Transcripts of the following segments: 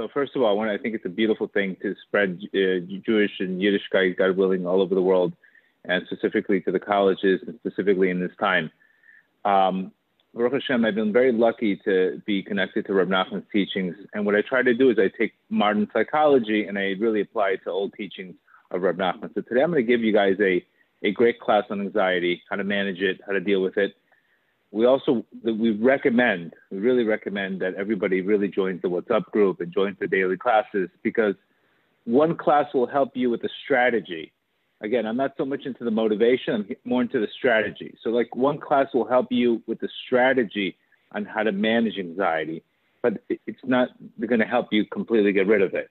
So first of all, I, I think it's a beautiful thing to spread uh, Jewish and Yiddishkeit, God willing, all over the world, and specifically to the colleges, and specifically in this time. Um, Baruch Hashem, I've been very lucky to be connected to Reb Nachman's teachings. And what I try to do is I take modern psychology and I really apply it to old teachings of Reb Nachman. So today I'm going to give you guys a, a great class on anxiety, how to manage it, how to deal with it. We also we recommend, we really recommend that everybody really joins the WhatsApp group and joins the daily classes because one class will help you with the strategy again, I'm not so much into the motivation, I'm more into the strategy. So, like, one class will help you with the strategy on how to manage anxiety, but it's not going to help you completely get rid of it.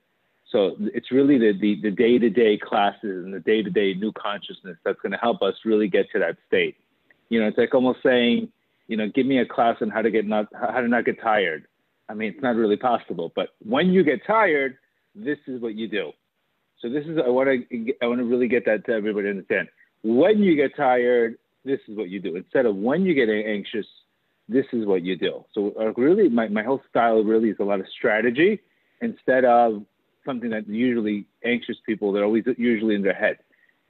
So, it's really the, the, the day-to-day classes and the day-to-day new consciousness that's going to help us really get to that state. You know, it's like almost saying, you know, give me a class on how to get not how to not get tired. I mean, it's not really possible, but when you get tired, this is what you do. So this is I want to I want to really get that to everybody to understand. When you get tired, this is what you do. Instead of when you get anxious, this is what you do. So uh, really, my, my whole style really is a lot of strategy instead of something that usually anxious people they're always usually in their head.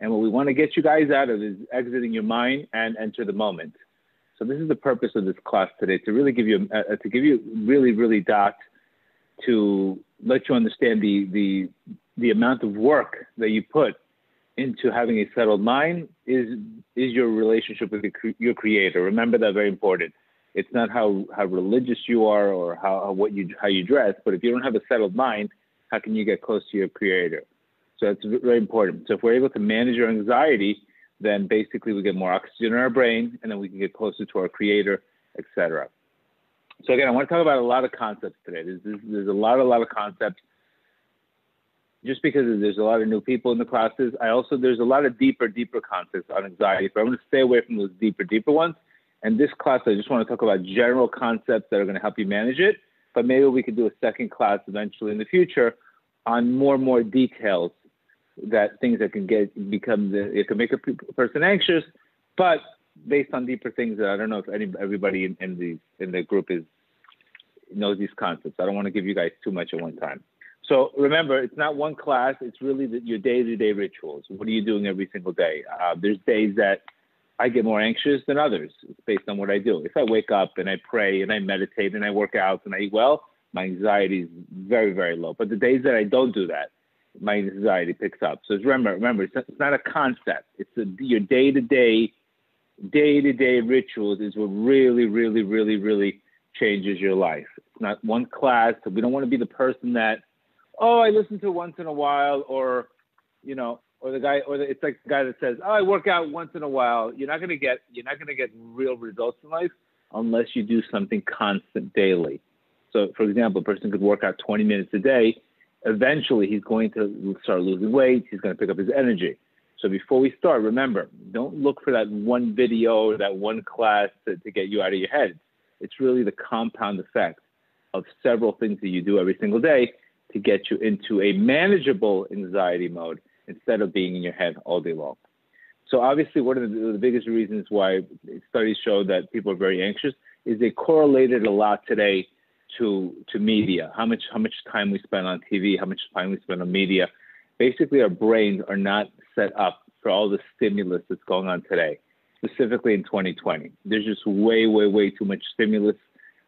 And what we want to get you guys out of is exiting your mind and enter the moment. So this is the purpose of this class today to really give you uh, to give you really really da'at to let you understand the the the amount of work that you put into having a settled mind is is your relationship with the, your creator. Remember that very important. It's not how, how religious you are or how what you how you dress, but if you don't have a settled mind, how can you get close to your creator? So that's very important. So if we're able to manage our anxiety, then basically we get more oxygen in our brain, and then we can get closer to our creator, etc. So again, I want to talk about a lot of concepts today. There's, there's, there's a lot, a lot of concepts just because there's a lot of new people in the classes, I also there's a lot of deeper, deeper concepts on anxiety. But I'm going to stay away from those deeper, deeper ones. And this class, I just want to talk about general concepts that are going to help you manage it. But maybe we could do a second class eventually in the future on more and more details that things that can get become the, it can make a person anxious, but based on deeper things that I don't know if any everybody in, in the in the group is knows these concepts. I don't want to give you guys too much at one time. So remember, it's not one class. It's really the, your day-to-day rituals. What are you doing every single day? Uh, there's days that I get more anxious than others. It's based on what I do. If I wake up and I pray and I meditate and I work out and I eat well, my anxiety is very, very low. But the days that I don't do that, my anxiety picks up. So remember, remember, it's not, a concept. It's a, your day-to-day, day-to-day rituals is what really, really, really, really changes your life. It's not one class. So we don't want to be the person that oh, I listen to once in a while, or you know, or the guy, or the, it's like the guy that says, oh, I work out once in a while. You're not gonna get, you're not gonna get real results in life unless you do something constant daily. So, for example, a person could work out 20 minutes a day. Eventually, he's going to start losing weight. He's going to pick up his energy. So before we start, remember, don't look for that one video or that one class to, to get you out of your head. It's really the compound effect of several things that you do every single day to get you into a manageable anxiety mode instead of being in your head all day long. So obviously, one of the, the biggest reasons why studies show that people are very anxious is they correlated a lot today to to media. How much how much time we spend on TV, how much time we spend on media. Basically, our brains are not set up for all the stimulus that's going on today, specifically in 2020. There's just way, way, way too much stimulus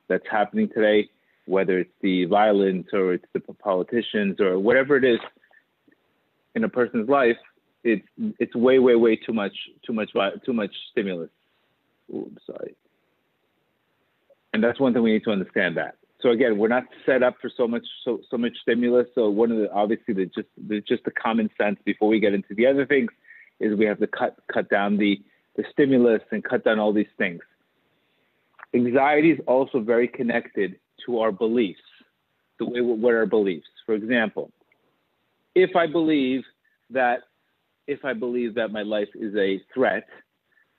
that's happening today whether it's the violence or it's the politicians or whatever it is in a person's life, it's it's way way way too much too much too much stimulus. Ooh, sorry. And that's one thing we need to understand that. So again, we're not set up for so much so so much stimulus. So one of the obviously the just the just the common sense before we get into the other things is we have to cut cut down the the stimulus and cut down all these things. Anxiety is also very connected to our beliefs, the way what our beliefs. For example, if I believe that if I believe that my life is a threat,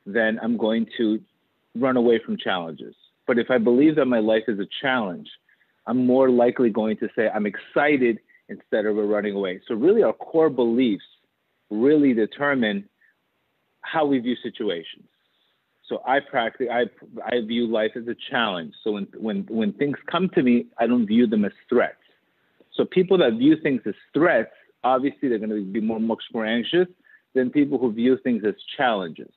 then I'm going to run away from challenges. But if I believe that my life is a challenge, I'm more likely going to say I'm excited instead of running away. So really our core beliefs really determine how we view situations. So I practice. I I view life as a challenge. So when when when things come to me, I don't view them as threats. So people that view things as threats, obviously they're going to be more much more anxious than people who view things as challenges.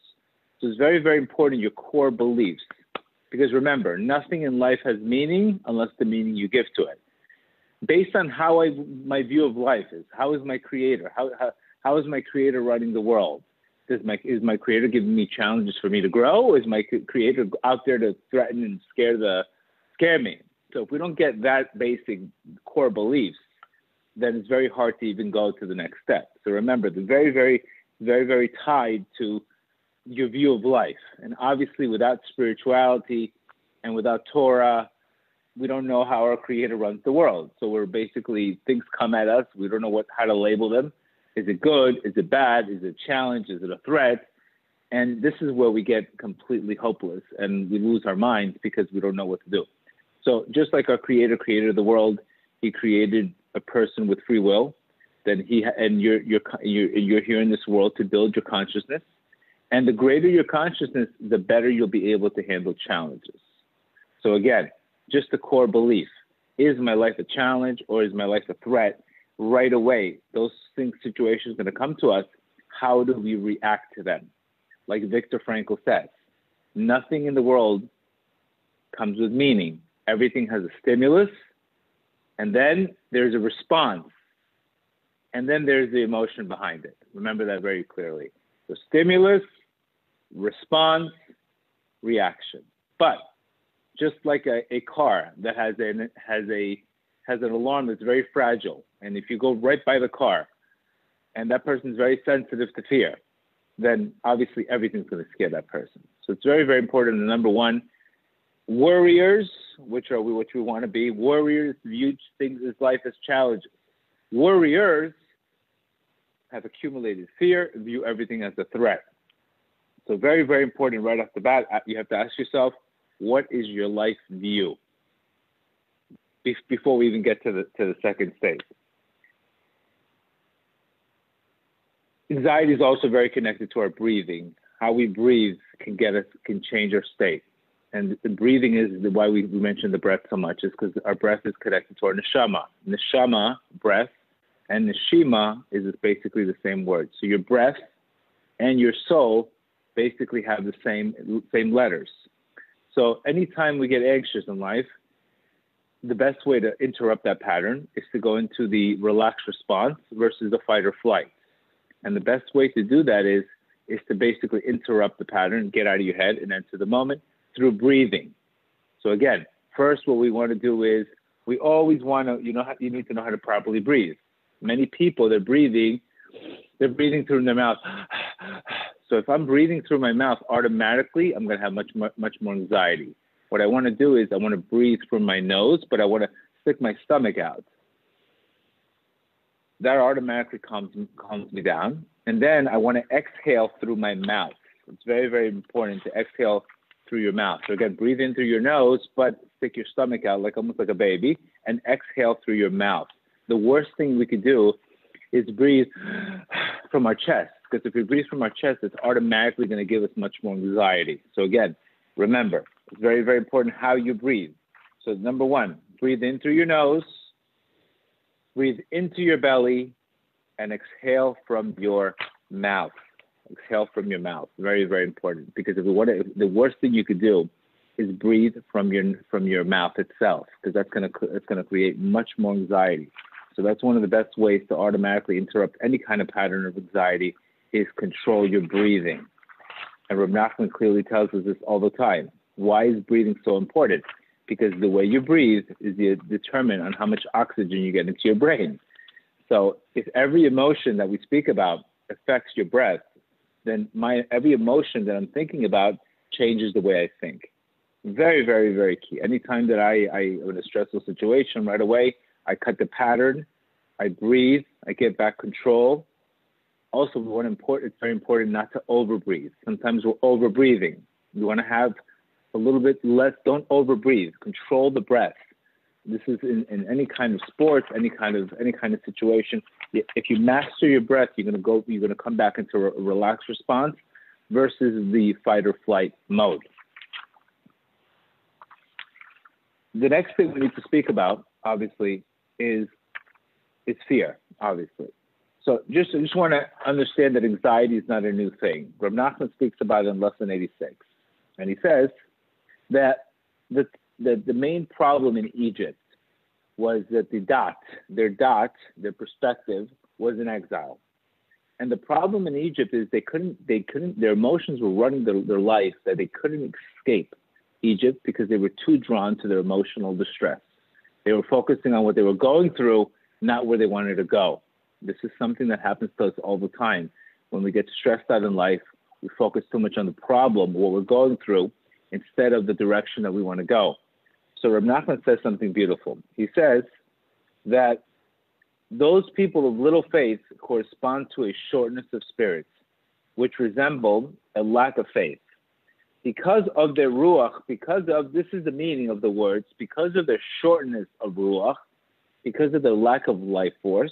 So it's very, very important your core beliefs. Because remember, nothing in life has meaning unless the meaning you give to it. Based on how I, my view of life is, how is my creator? How, how, how is my creator running the world? Does my, is my creator giving me challenges for me to grow? Is my creator out there to threaten and scare, the, scare me? So if we don't get that basic core beliefs, then it's very hard to even go to the next step. So remember, the very, very, very, very tied to your view of life. And obviously, without spirituality and without Torah, we don't know how our Creator runs the world. So we're basically things come at us. We don't know what how to label them. Is it good? Is it bad? Is it a challenge? Is it a threat? And this is where we get completely hopeless and we lose our minds because we don't know what to do. So just like our Creator created the world, He created a person with free will. Then He and you're you're you're, you're here in this world to build your consciousness and the greater your consciousness, the better you'll be able to handle challenges. So, again, just the core belief is my life a challenge or is my life a threat? Right away, those things, situations going to come to us. How do we react to them? Like Viktor Frankl says, nothing in the world comes with meaning. Everything has a stimulus, and then there's a response, and then there's the emotion behind it. Remember that very clearly. So stimulus, response, reaction. But just like a, a car that has a has a has an alarm that's very fragile, and if you go right by the car, and that person is very sensitive to fear, then obviously everything's going to scare that person. So it's very very important. number one, warriors, which are we which we want to be, warriors view things as life as challenges. Warriors have accumulated fear, view everything as a threat. So very, very important right off the bat, uh, you have to ask yourself, what is your life view? Be- before we even get to the to the second stage. Anxiety is also very connected to our breathing. How we breathe can get us can change our state. And the breathing is why we, we mentioned the breath so much, is because our breath is connected to our neshama. Neshama, breath, and neshima is basically the same word. So your breath and your soul basically have the same same letters. So anytime we get anxious in life, the best way to interrupt that pattern is to go into the relaxed response versus the fight or flight. And the best way to do that is is to basically interrupt the pattern, get out of your head, and enter the moment through breathing. So again, first, what we want to do is we always want to, you know, you need to know how to properly breathe. Many people, they're breathing, they're breathing through their mouth. So if I'm breathing through my mouth, automatically I'm going to have much much more anxiety. What I want to do is I want to breathe from my nose, but I want to stick my stomach out. That automatically calms calms me down, and then I want to exhale through my mouth. It's very very important to exhale through your mouth. So again, breathe in through your nose, but stick your stomach out like almost like a baby, and exhale through your mouth. The worst thing we could do is breathe from our chest because if we breathe from our chest, it's automatically going to give us much more anxiety. So again, remember, it's very, very important how you breathe. So number one, breathe in through your nose, breathe into your belly, and exhale from your mouth. Exhale from your mouth. Very, very important because if we want to, the worst thing you could do is breathe from your from your mouth itself because that's gonna it's gonna create much more anxiety. So that's one of the best ways to automatically interrupt any kind of pattern of anxiety is control your breathing. And Nachman clearly tells us this all the time. Why is breathing so important? Because the way you breathe is determined on how much oxygen you get into your brain. So if every emotion that we speak about affects your breath, then my every emotion that I'm thinking about changes the way I think. Very, very, very key. Anytime that I, I am in a stressful situation, right away I cut the pattern, I breathe, I get back control, also one important it's very important not to overbreathe. Sometimes we're overbreathing. You want to have a little bit less, don't overbreathe. Control the breath. This is in, in any kind of sports, any kind of any kind of situation. If you master your breath, you're gonna go you're gonna come back into a relaxed response versus the fight or flight mode. The next thing we need to speak about, obviously, is is fear, obviously. So just just want to understand that anxiety is not a new thing. Rav Nachman speaks about it in lesson 86, and he says that the the, the main problem in Egypt was that the da'at, their da'at, their perspective was in exile. And the problem in Egypt is they couldn't, they couldn't, their emotions were running their, their life that they couldn't escape Egypt because they were too drawn to their emotional distress. They were focusing on what they were going through, not where they wanted to go. This is something that happens to us all the time. When we get stressed out in life, we focus too much on the problem, what we're going through, instead of the direction that we want to go. So Rab Nachman says something beautiful. He says that those people of little faith correspond to a shortness of spirits, which resemble a lack of faith. Because of their ruach, because of this is the meaning of the words, because of their shortness of ruach, because of their lack of life force,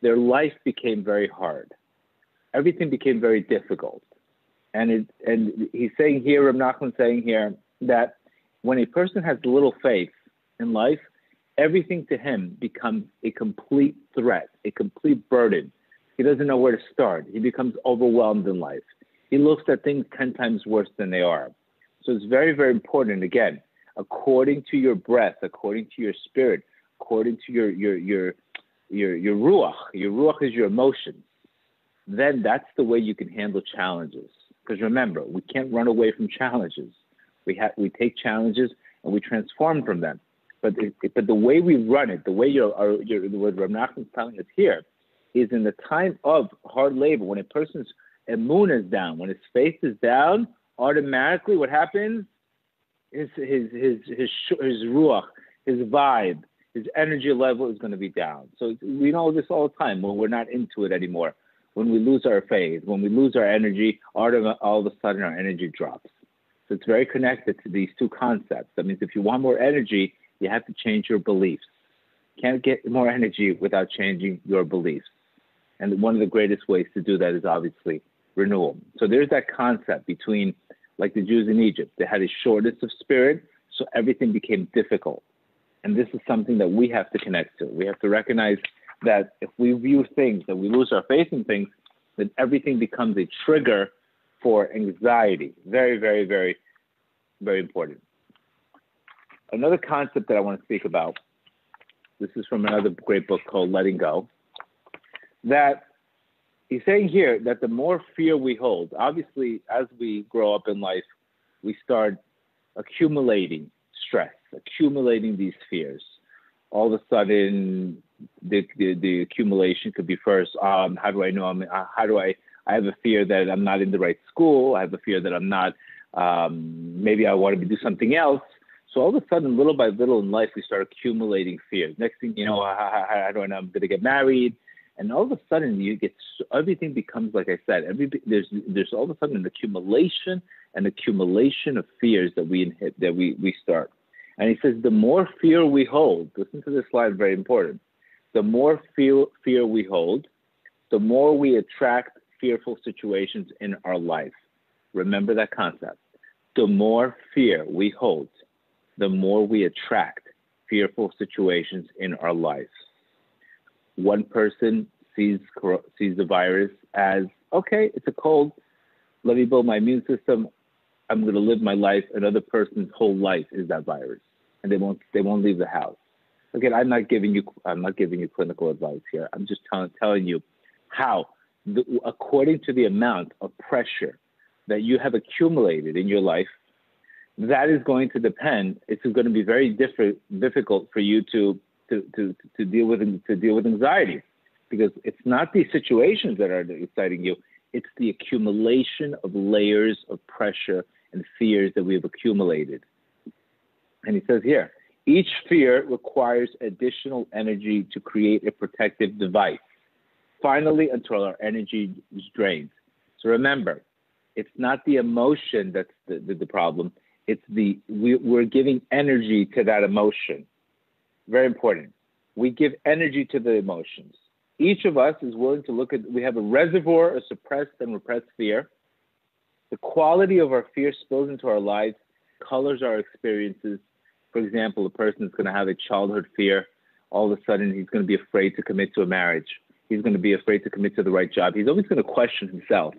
their life became very hard. Everything became very difficult. And it, and he's saying here, Rab Nachman saying here that when a person has little faith in life, everything to him becomes a complete threat, a complete burden. He doesn't know where to start. He becomes overwhelmed in life. He looks at things 10 times worse than they are. So it's very, very important. Again, according to your breath, according to your spirit, according to your, your, your, your, your ruach, your ruach is your emotions, then that's the way you can handle challenges. Because remember, we can't run away from challenges. We have we take challenges and we transform from them. But it, but the way we run it, the way your, our, your what Rav Nachman is telling us here, is in the time of hard labor when a person's moon is down, when his faith is down, automatically what happens? His his his his his ruach, his vibe, his energy level is going to be down. So we know this all the time when we're not into it anymore. When we lose our faith, when we lose our energy, all of a sudden our energy drops. So it's very connected to these two concepts. That means if you want more energy, you have to change your beliefs. Can't get more energy without changing your beliefs. And one of the greatest ways to do that is obviously renewal. So there's that concept between, like the Jews in Egypt, they had a shortness of spirit, so everything became difficult. And this is something that we have to connect to. We have to recognize that if we view things, that we lose our faith in things, then everything becomes a trigger for anxiety. Very, very, very, very important. Another concept that I want to speak about, this is from another great book called Letting Go, that he's saying here that the more fear we hold, obviously, as we grow up in life, we start accumulating stress, accumulating these fears. All of a sudden, the, the, the accumulation could be first, um, how do I know I'm, uh, how do I I have a fear that I'm not in the right school. I have a fear that I'm not, um, maybe I want to do something else. So all of a sudden, little by little in life, we start accumulating fears. Next thing you know, how, how, how do I know I'm going to get married? And all of a sudden, you get everything becomes like I said. Every there's there's all of a sudden an accumulation and accumulation of fears that we that we we start. And he says the more fear we hold. Listen to this slide, very important. The more fear fear we hold, the more we attract fearful situations in our life. Remember that concept. The more fear we hold, the more we attract fearful situations in our life. One person sees sees the virus as okay, it's a cold. Let me build my immune system. I'm going to live my life. Another person's whole life is that virus, and they won't they won't leave the house. Again, I'm not giving you I'm not giving you clinical advice here. I'm just telling telling you how the, according to the amount of pressure that you have accumulated in your life, that is going to depend. It's going to be very diff- difficult for you to, to, to, to deal with to deal with anxiety, because it's not these situations that are exciting you. It's the accumulation of layers of pressure and fears that we've accumulated. And he says here, each fear requires additional energy to create a protective device finally until our energy is drained. So remember, it's not the emotion that's the, the, the problem. It's the we, we're giving energy to that emotion. Very important. We give energy to the emotions. Each of us is willing to look at. We have a reservoir of suppressed and repressed fear. The quality of our fear spills into our lives, colors our experiences. For example, a person is going to have a childhood fear all of a sudden he's going to be afraid to commit to a marriage. He's going to be afraid to commit to the right job. He's always going to question himself.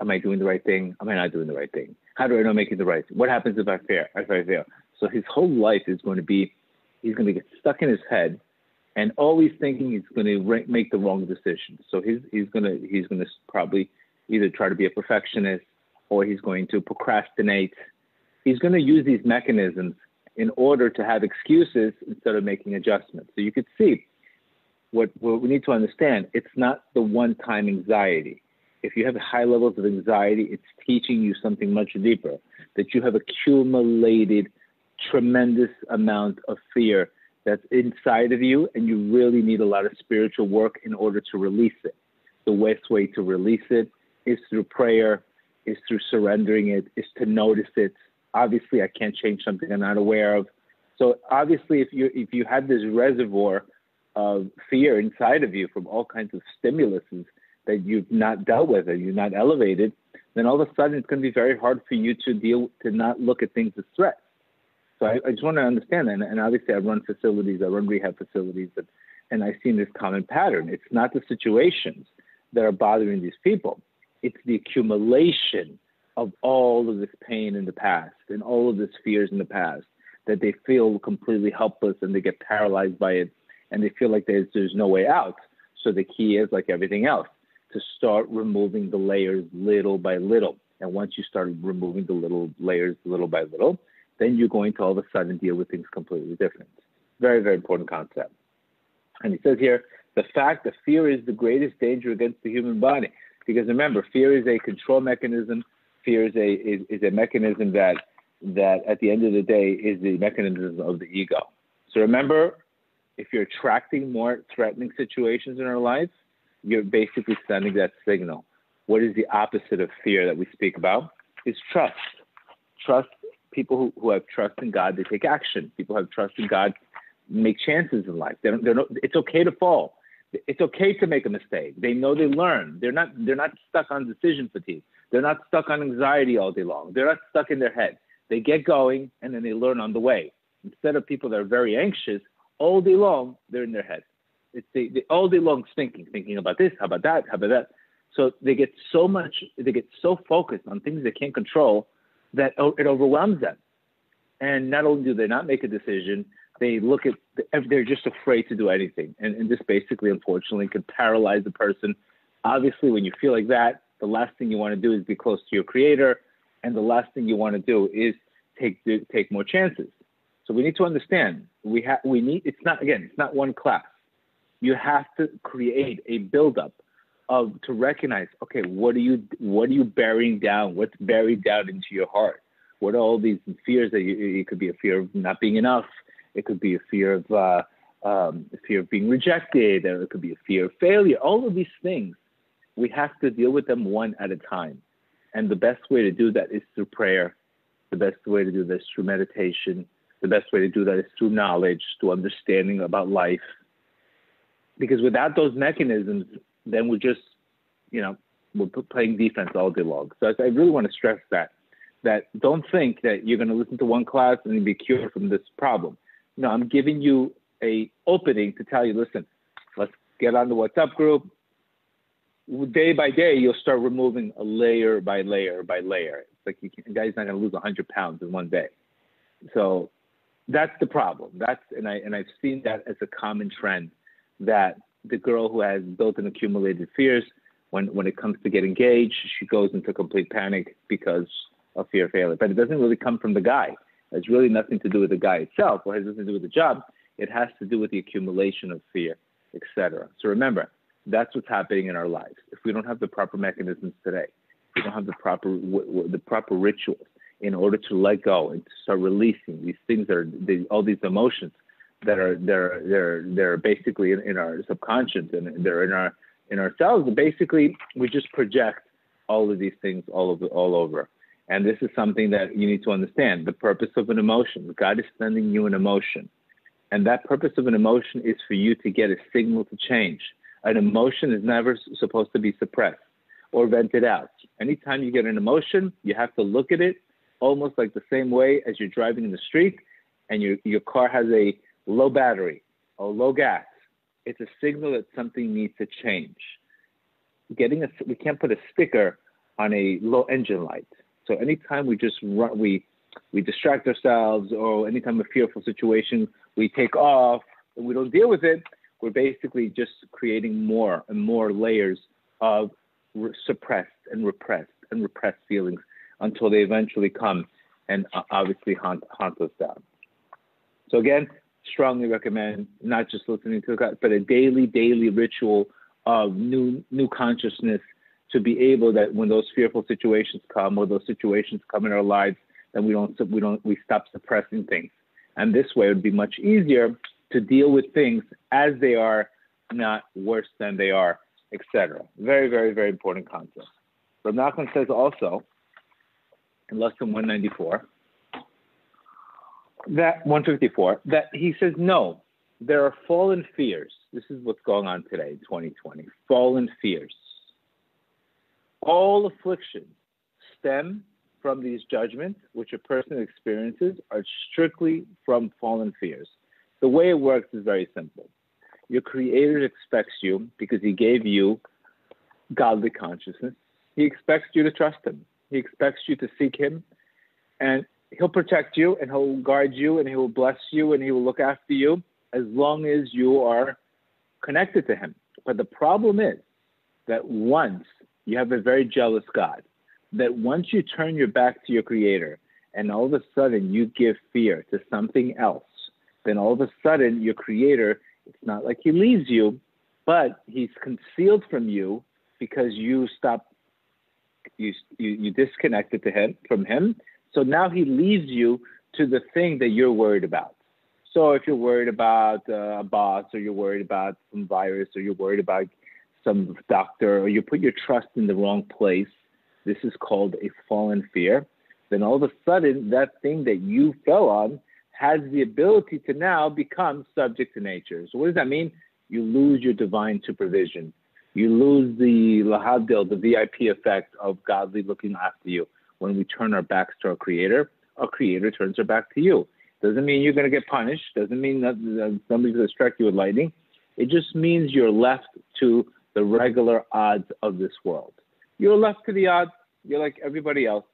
Am I doing the right thing? Am I not doing the right thing? How do I know I'm making the right? What happens if I fail? If I fail? So his whole life is going to be, he's going to get stuck in his head, and always thinking he's going to make the wrong decision. So he's he's going to he's going to probably either try to be a perfectionist or he's going to procrastinate. He's going to use these mechanisms in order to have excuses instead of making adjustments. So you could see what, what we need to understand it's not the one time anxiety. If you have high levels of anxiety, it's teaching you something much deeper that you have accumulated tremendous amount of fear that's inside of you, and you really need a lot of spiritual work in order to release it. The best way to release it is through prayer, is through surrendering it, is to notice it. Obviously, I can't change something I'm not aware of. So obviously, if you if you have this reservoir of fear inside of you from all kinds of stimuluses that you've not dealt with and you're not elevated, then all of a sudden it's going to be very hard for you to deal to not look at things as threats. So I, I just want to understand that. And, and, obviously, I run facilities, I run rehab facilities, and, and I've seen this common pattern. It's not the situations that are bothering these people it's the accumulation of all of this pain in the past and all of this fears in the past that they feel completely helpless and they get paralyzed by it and they feel like there's, there's no way out. So the key is like everything else to start removing the layers little by little. And once you start removing the little layers little by little, then you're going to all of a sudden deal with things completely different. Very, very important concept. And he says here, the fact that fear is the greatest danger against the human body. Because remember, fear is a control mechanism. Fear is a is, is a mechanism that that at the end of the day is the mechanism of the ego. So remember, if you're attracting more threatening situations in our life, you're basically sending that signal. What is the opposite of fear that we speak about? Is trust. Trust. People who, who have trust in God, they take action. People who have trust in God make chances in life. They're no, it's okay to fall it's okay to make a mistake. They know they learn. They're not they're not stuck on decision fatigue. They're not stuck on anxiety all day long. They're not stuck in their head. They get going and then they learn on the way. Instead of people that are very anxious all day long, they're in their head. It's they, they all day long thinking, thinking about this, how about that, how about that. So they get so much, they get so focused on things they can't control that it overwhelms them. And not only do they not make a decision, they look at they're just afraid to do anything. And, and this basically unfortunately could paralyze the person. Obviously when you feel like that the last thing you want to do is be close to your creator and the last thing you want to do is take take more chances. So we need to understand we have we need it's not again it's not one class. You have to create a buildup of to recognize okay what are you what are you burying down what's buried down into your heart what are all these fears that you it could be a fear of not being enough it could be a fear of uh, um, fear of being rejected, or it could be a fear of failure. All of these things, we have to deal with them one at a time. And the best way to do that is through prayer. The best way to do this through meditation. The best way to do that is through knowledge, through understanding about life. Because without those mechanisms, then we're just, you know, we're playing defense all day long. So I really want to stress that that don't think that you're going to listen to one class and be cured from this problem. No, I'm giving you a opening to tell you, listen, let's get on the WhatsApp group. Day by day, you'll start removing a layer by layer by layer. It's like you can, guy's not going to lose 100 pounds in one day. So that's the problem. That's and I and I've seen that as a common trend that the girl who has built and accumulated fears, when when it comes to get engaged, she goes into complete panic because of fear of failure. But it doesn't really come from the guy. It's really nothing to do with the guy itself or has nothing to do with the job. It has to do with the accumulation of fear, etc. So remember, that's what's happening in our lives. If we don't have the proper mechanisms today, we don't have the proper the proper rituals in order to let go and to start releasing these things that are all these emotions that are they're they're they're basically in, in our subconscious and they're in our in ourselves. Basically, we just project all of these things all over all over. And this is something that you need to understand. The purpose of an emotion, God is sending you an emotion. And that purpose of an emotion is for you to get a signal to change. An emotion is never supposed to be suppressed or vented out. Anytime you get an emotion, you have to look at it almost like the same way as you're driving in the street and your, your car has a low battery. or low gas, it's a signal that something needs to change. Getting a, we can't put a sticker on a low engine light. So anytime we just run, we we distract ourselves, or anytime a fearful situation, we take off and we don't deal with it. We're basically just creating more and more layers of re- suppressed and repressed and repressed feelings until they eventually come and uh, obviously haunt, haunt us down. So again, strongly recommend not just listening to God, but a daily, daily ritual of new new consciousness to be able that when those fearful situations come or those situations come in our lives, then we don't we don't we stop suppressing things. And this way it would be much easier to deal with things as they are, not worse than they are, etc. Very, very, very important concept. But Nachman says also in lesson 194 that 154 that he says no there are fallen fears. This is what's going on today 2020 fallen fears. All afflictions stem from these judgments which a person experiences are strictly from fallen fears. The way it works is very simple. Your creator expects you because he gave you godly consciousness. He expects you to trust him. He expects you to seek him. And he'll protect you and he'll guard you and he will bless you and he will look after you as long as you are connected to him. But the problem is that once you have a very jealous God, that once you turn your back to your creator and all of a sudden you give fear to something else, then all of a sudden your creator, it's not like he leaves you, but he's concealed from you because you stop you you, you disconnected to him from him so now he leaves you to the thing that you're worried about. So if you're worried about uh, a boss, or you're worried about some virus, or you're worried about some doctor, or you put your trust in the wrong place, this is called a fallen fear. Then all of a sudden, that thing that you fell on has the ability to now become subject to nature. So what does that mean? You lose your divine supervision. You lose the lahadil, the VIP effect of godly looking after you when we turn our backs to our creator, our creator turns her back to you. Doesn't mean you're going to get punished. Doesn't mean that, that somebody's going to strike you with lightning. It just means you're left to the regular odds of this world. You're left to the odds. You're like everybody else.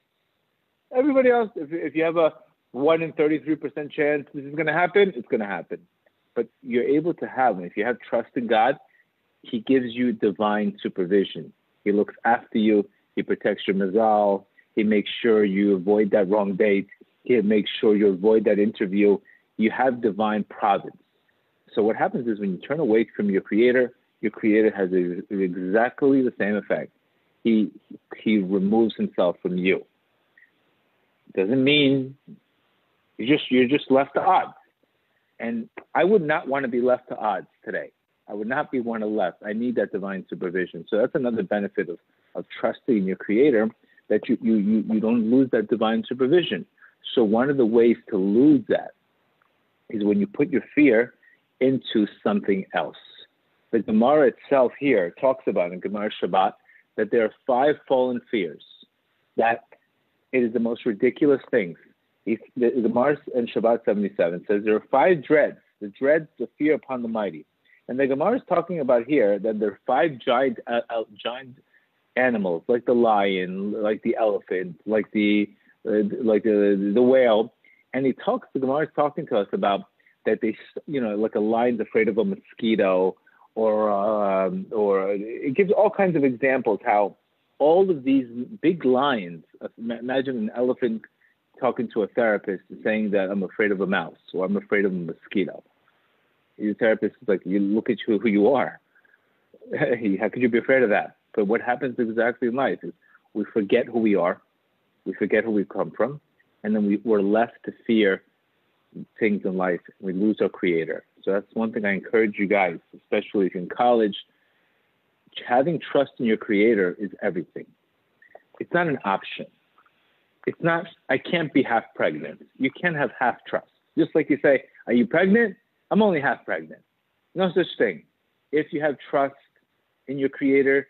Everybody else, if, if you have a 1 in 33% chance this is going to happen, it's going to happen. But you're able to have, if you have trust in God, He gives you divine supervision. He looks after you. He protects your mazal. He makes sure you avoid that wrong date. He makes sure you avoid that interview. You have divine providence. So what happens is when you turn away from your creator, your creator has a, exactly the same effect. He he removes himself from you. Doesn't mean you just you're just left to odds. And I would not want to be left to odds today. I would not be one of left. I need that divine supervision. So that's another benefit of, of trusting your creator that you, you, you, you don't lose that divine supervision. So one of the ways to lose that is when you put your fear into something else. The Gemara itself here talks about in Gemara Shabbat that there are five fallen fears. That it is the most ridiculous things. The, the Gemara in Shabbat 77 says there are five dreads, the dreads the fear upon the mighty. And the Gemara is talking about here that there are five giant, uh, uh, giant animals like the lion, like the elephant, like the uh, like the the whale, and he talks. The Gemara is talking to us about that they, you know, like a lion's afraid of a mosquito, or um, or it gives all kinds of examples how all of these big lions. Imagine an elephant talking to a therapist and saying that I'm afraid of a mouse or I'm afraid of a mosquito. Your therapist is like, you look at who you are. How could you be afraid of that? But what happens exactly in life is we forget who we are, we forget who we come from, and then we, we're left to fear things in life. We lose our creator. So that's one thing I encourage you guys, especially if you're in college. Having trust in your creator is everything. It's not an option. It's not, I can't be half pregnant. You can't have half trust. Just like you say, Are you pregnant? I'm only half pregnant. No such thing. If you have trust in your creator,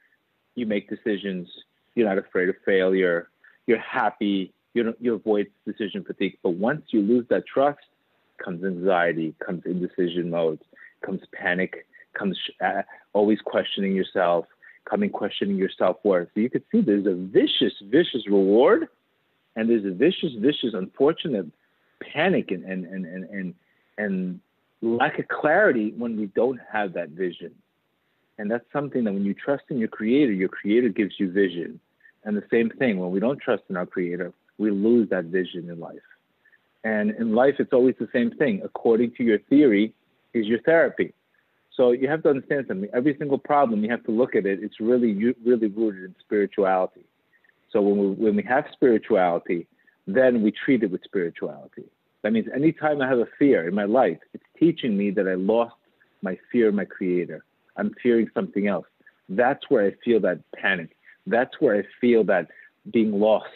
you make decisions. You're not afraid of failure. You're happy. You don't, you avoid decision fatigue. But once you lose that trust, comes anxiety, comes indecision mode. comes panic, comes uh, always questioning yourself, coming questioning your self worth. So you could see there's a vicious, vicious reward, and there's a vicious, vicious, unfortunate panic and and and and and, and lack of clarity when we don't have that vision. And that's something that when you trust in your creator, your creator gives you vision. And the same thing, when we don't trust in our creator, we lose that vision in life. And in life, it's always the same thing. According to your theory, is your therapy. So you have to understand something. Every single problem, you have to look at it. It's really, really rooted in spirituality. So when we, when we have spirituality, then we treat it with spirituality. That means anytime I have a fear in my life, it's teaching me that I lost my fear my creator. I'm fearing something else. That's where I feel that panic. That's where I feel that being lost,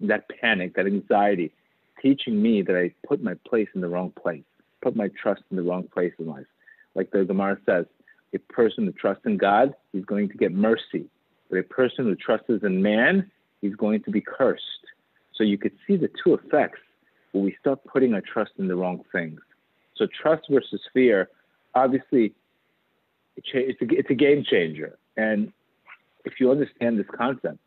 that panic, that anxiety, teaching me that I put my place in the wrong place, put my trust in the wrong place in life. Like the Gemara says, a person who trusts in God is going to get mercy, but a person who trusts in man is going to be cursed. So you could see the two effects when we start putting our trust in the wrong things. So trust versus fear, obviously, it's a, it's a game changer. And if you understand this concept,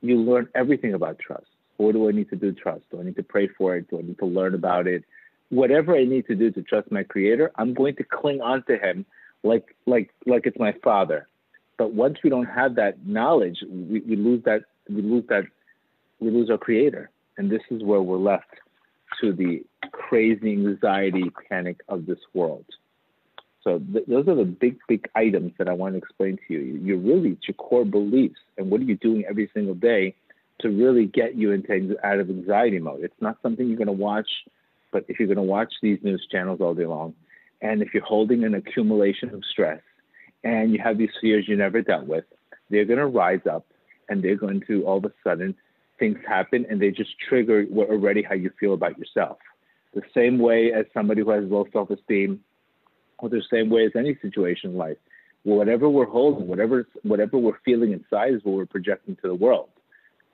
you learn everything about trust. What do I need to do trust? Do I need to pray for it? Do I need to learn about it? Whatever I need to do to trust my creator, I'm going to cling on to him like like like it's my father. But once we don't have that knowledge, we, we lose that we lose that we lose our creator. And this is where we're left to the crazy anxiety panic of this world. So th- those are the big, big items that I want to explain to you. You're really it's your core beliefs and what are you doing every single day to really get you into out of anxiety mode. It's not something you're going to watch, but if you're going to watch these news channels all day long, and if you're holding an accumulation of stress, and you have these fears you never dealt with, they're going to rise up, and they're going to all of a sudden things happen, and they just trigger what already how you feel about yourself. The same way as somebody who has low self-esteem or the same way as any situation in life. Whatever we're holding, whatever whatever we're feeling inside is what we're projecting to the world.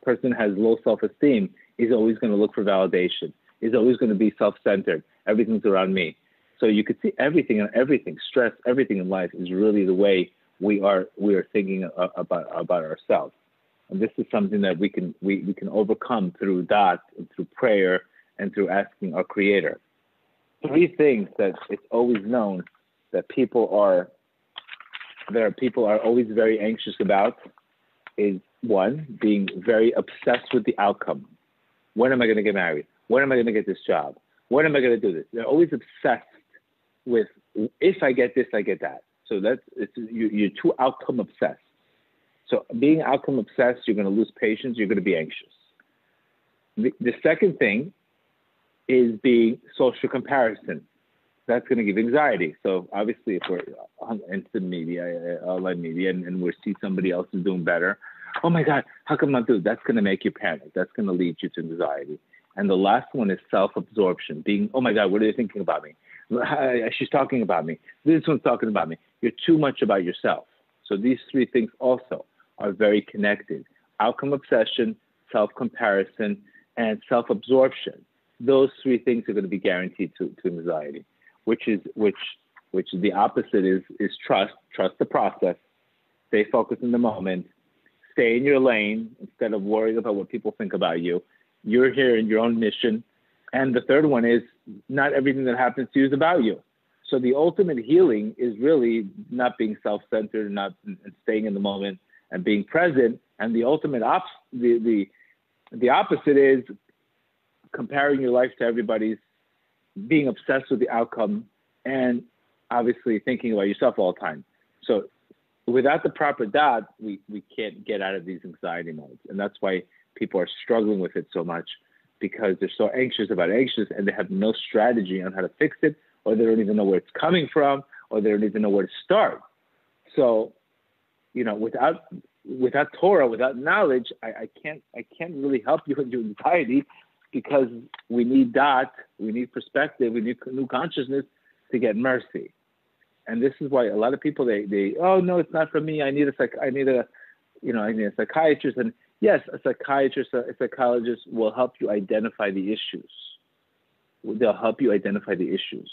Person has low self-esteem is always going to look for validation. Is always going to be self-centered. Everything's around me. So you could see everything and everything, stress, everything in life is really the way we are we are thinking about about ourselves. And this is something that we can we, we can overcome through that and through prayer and through asking our creator. Three things that it's always known that people are that people are always very anxious about is one being very obsessed with the outcome. When am I going to get married? When am I going to get this job? When am I going to do this? They're always obsessed with if I get this, I get that. So that's it's, you, you're too outcome obsessed. So being outcome obsessed, you're going to lose patience. You're going to be anxious. The, the second thing is being social comparison that's going to give anxiety. So obviously, if we're on instant media, uh, online media, and, and we see somebody else is doing better, oh my God, how come not do? That's going to make you panic. That's going to lead you to anxiety. And the last one is self-absorption, being, oh my God, what are they thinking about me? She's talking about me. This one's talking about me. You're too much about yourself. So these three things also are very connected: outcome obsession, self-comparison, and self-absorption. Those three things are going to be guaranteed to, to anxiety which is which which is the opposite is is trust. Trust the process. Stay focused in the moment. Stay in your lane instead of worrying about what people think about you. You're here in your own mission. And the third one is not everything that happens to you is about you. So the ultimate healing is really not being self-centered, not and staying in the moment and being present. And the ultimate op- the, the the opposite is comparing your life to everybody's being obsessed with the outcome and obviously thinking about yourself all the time. So without the proper da'at, we, we can't get out of these anxiety modes. And that's why people are struggling with it so much because they're so anxious about anxious and they have no strategy on how to fix it, or they don't even know where it's coming from, or they don't even know where to start. So, you know, without without Torah, without knowledge, I, I can't I can't really help you with your anxiety because we need that, we need perspective, we need new consciousness to get mercy. And this is why a lot of people they they oh no it's not for me I need a psych I need a you know I need a psychiatrist and yes a psychiatrist a, a psychologist will help you identify the issues they'll help you identify the issues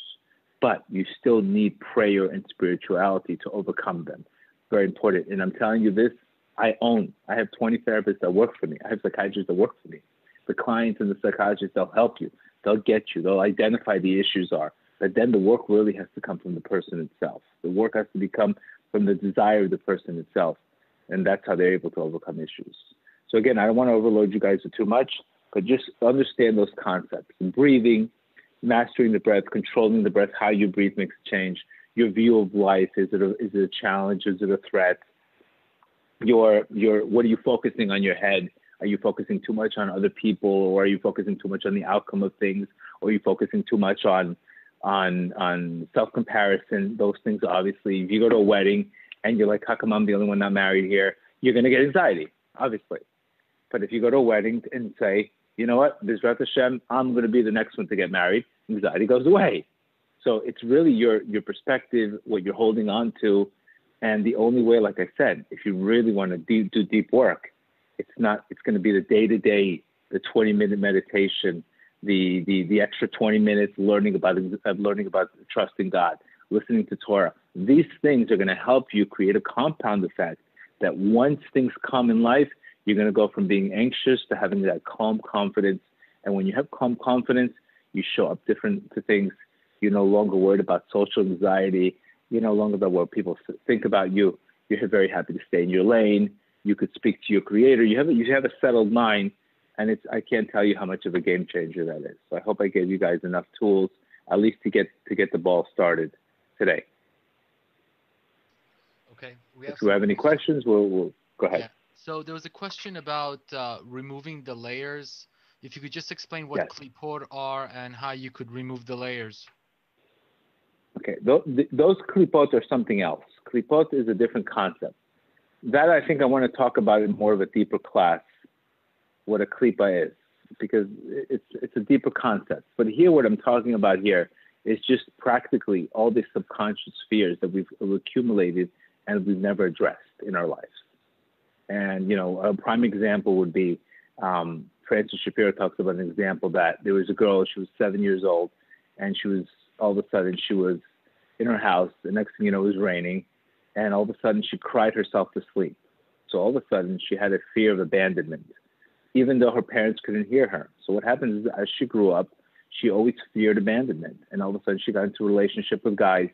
but you still need prayer and spirituality to overcome them. Very important. And I'm telling you this, I own. I have 20 therapists that work for me. I have psychiatrists that work for me. The clients and the psychiatrists, they'll help you. They'll get you. They'll identify the issues are. But then the work really has to come from the person itself. The work has to become from the desire of the person itself. And that's how they're able to overcome issues. So again, I don't want to overload you guys with too much, but just understand those concepts. And breathing, mastering the breath, controlling the breath, how you breathe makes a change. Your view of life, is it a, is it a challenge? Is it a threat? Your, your, what are you focusing on your head? Are you focusing too much on other people or are you focusing too much on the outcome of things? Or are you focusing too much on, on, on self-comparison? Those things, obviously, if you go to a wedding and you're like, how come I'm the only one not married here? You're going to get anxiety, obviously. But if you go to a wedding and say, you know what, Bezrat Hashem, I'm going to be the next one to get married, anxiety goes away. So it's really your your perspective, what you're holding on to, and the only way, like I said, if you really want to do deep work, it's not. It's going to be the day to day, the 20 minute meditation, the the the extra 20 minutes learning about learning about trusting God, listening to Torah. These things are going to help you create a compound effect that once things come in life, you're going to go from being anxious to having that calm confidence. And when you have calm confidence, you show up different to things. You're no longer worried about social anxiety. You're no longer about what people think about you. You're very happy to stay in your lane. You could speak to your creator. You have a, you have a settled mind, and it's I can't tell you how much of a game changer that is. So I hope I gave you guys enough tools, at least to get to get the ball started today. Okay. We if you have any questions, we'll, we'll go ahead. Yeah. So there was a question about uh, removing the layers. If you could just explain what yes. klipot are and how you could remove the layers. Okay, those, those are something else. Klipot is a different concept. That I think I want to talk about in more of a deeper class, what a klipa is, because it's it's a deeper concept. But here, what I'm talking about here is just practically all the subconscious fears that we've accumulated and we've never addressed in our lives. And, you know, a prime example would be um, Francis Shapiro talks about an example that there was a girl, she was seven years old, and she was all of a sudden she was in her house. The next thing you know, it was raining, and all of a sudden she cried herself to sleep. So all of a sudden she had a fear of abandonment, even though her parents couldn't hear her. So what happens is as she grew up, she always feared abandonment, and all of a sudden she got into a relationship with guys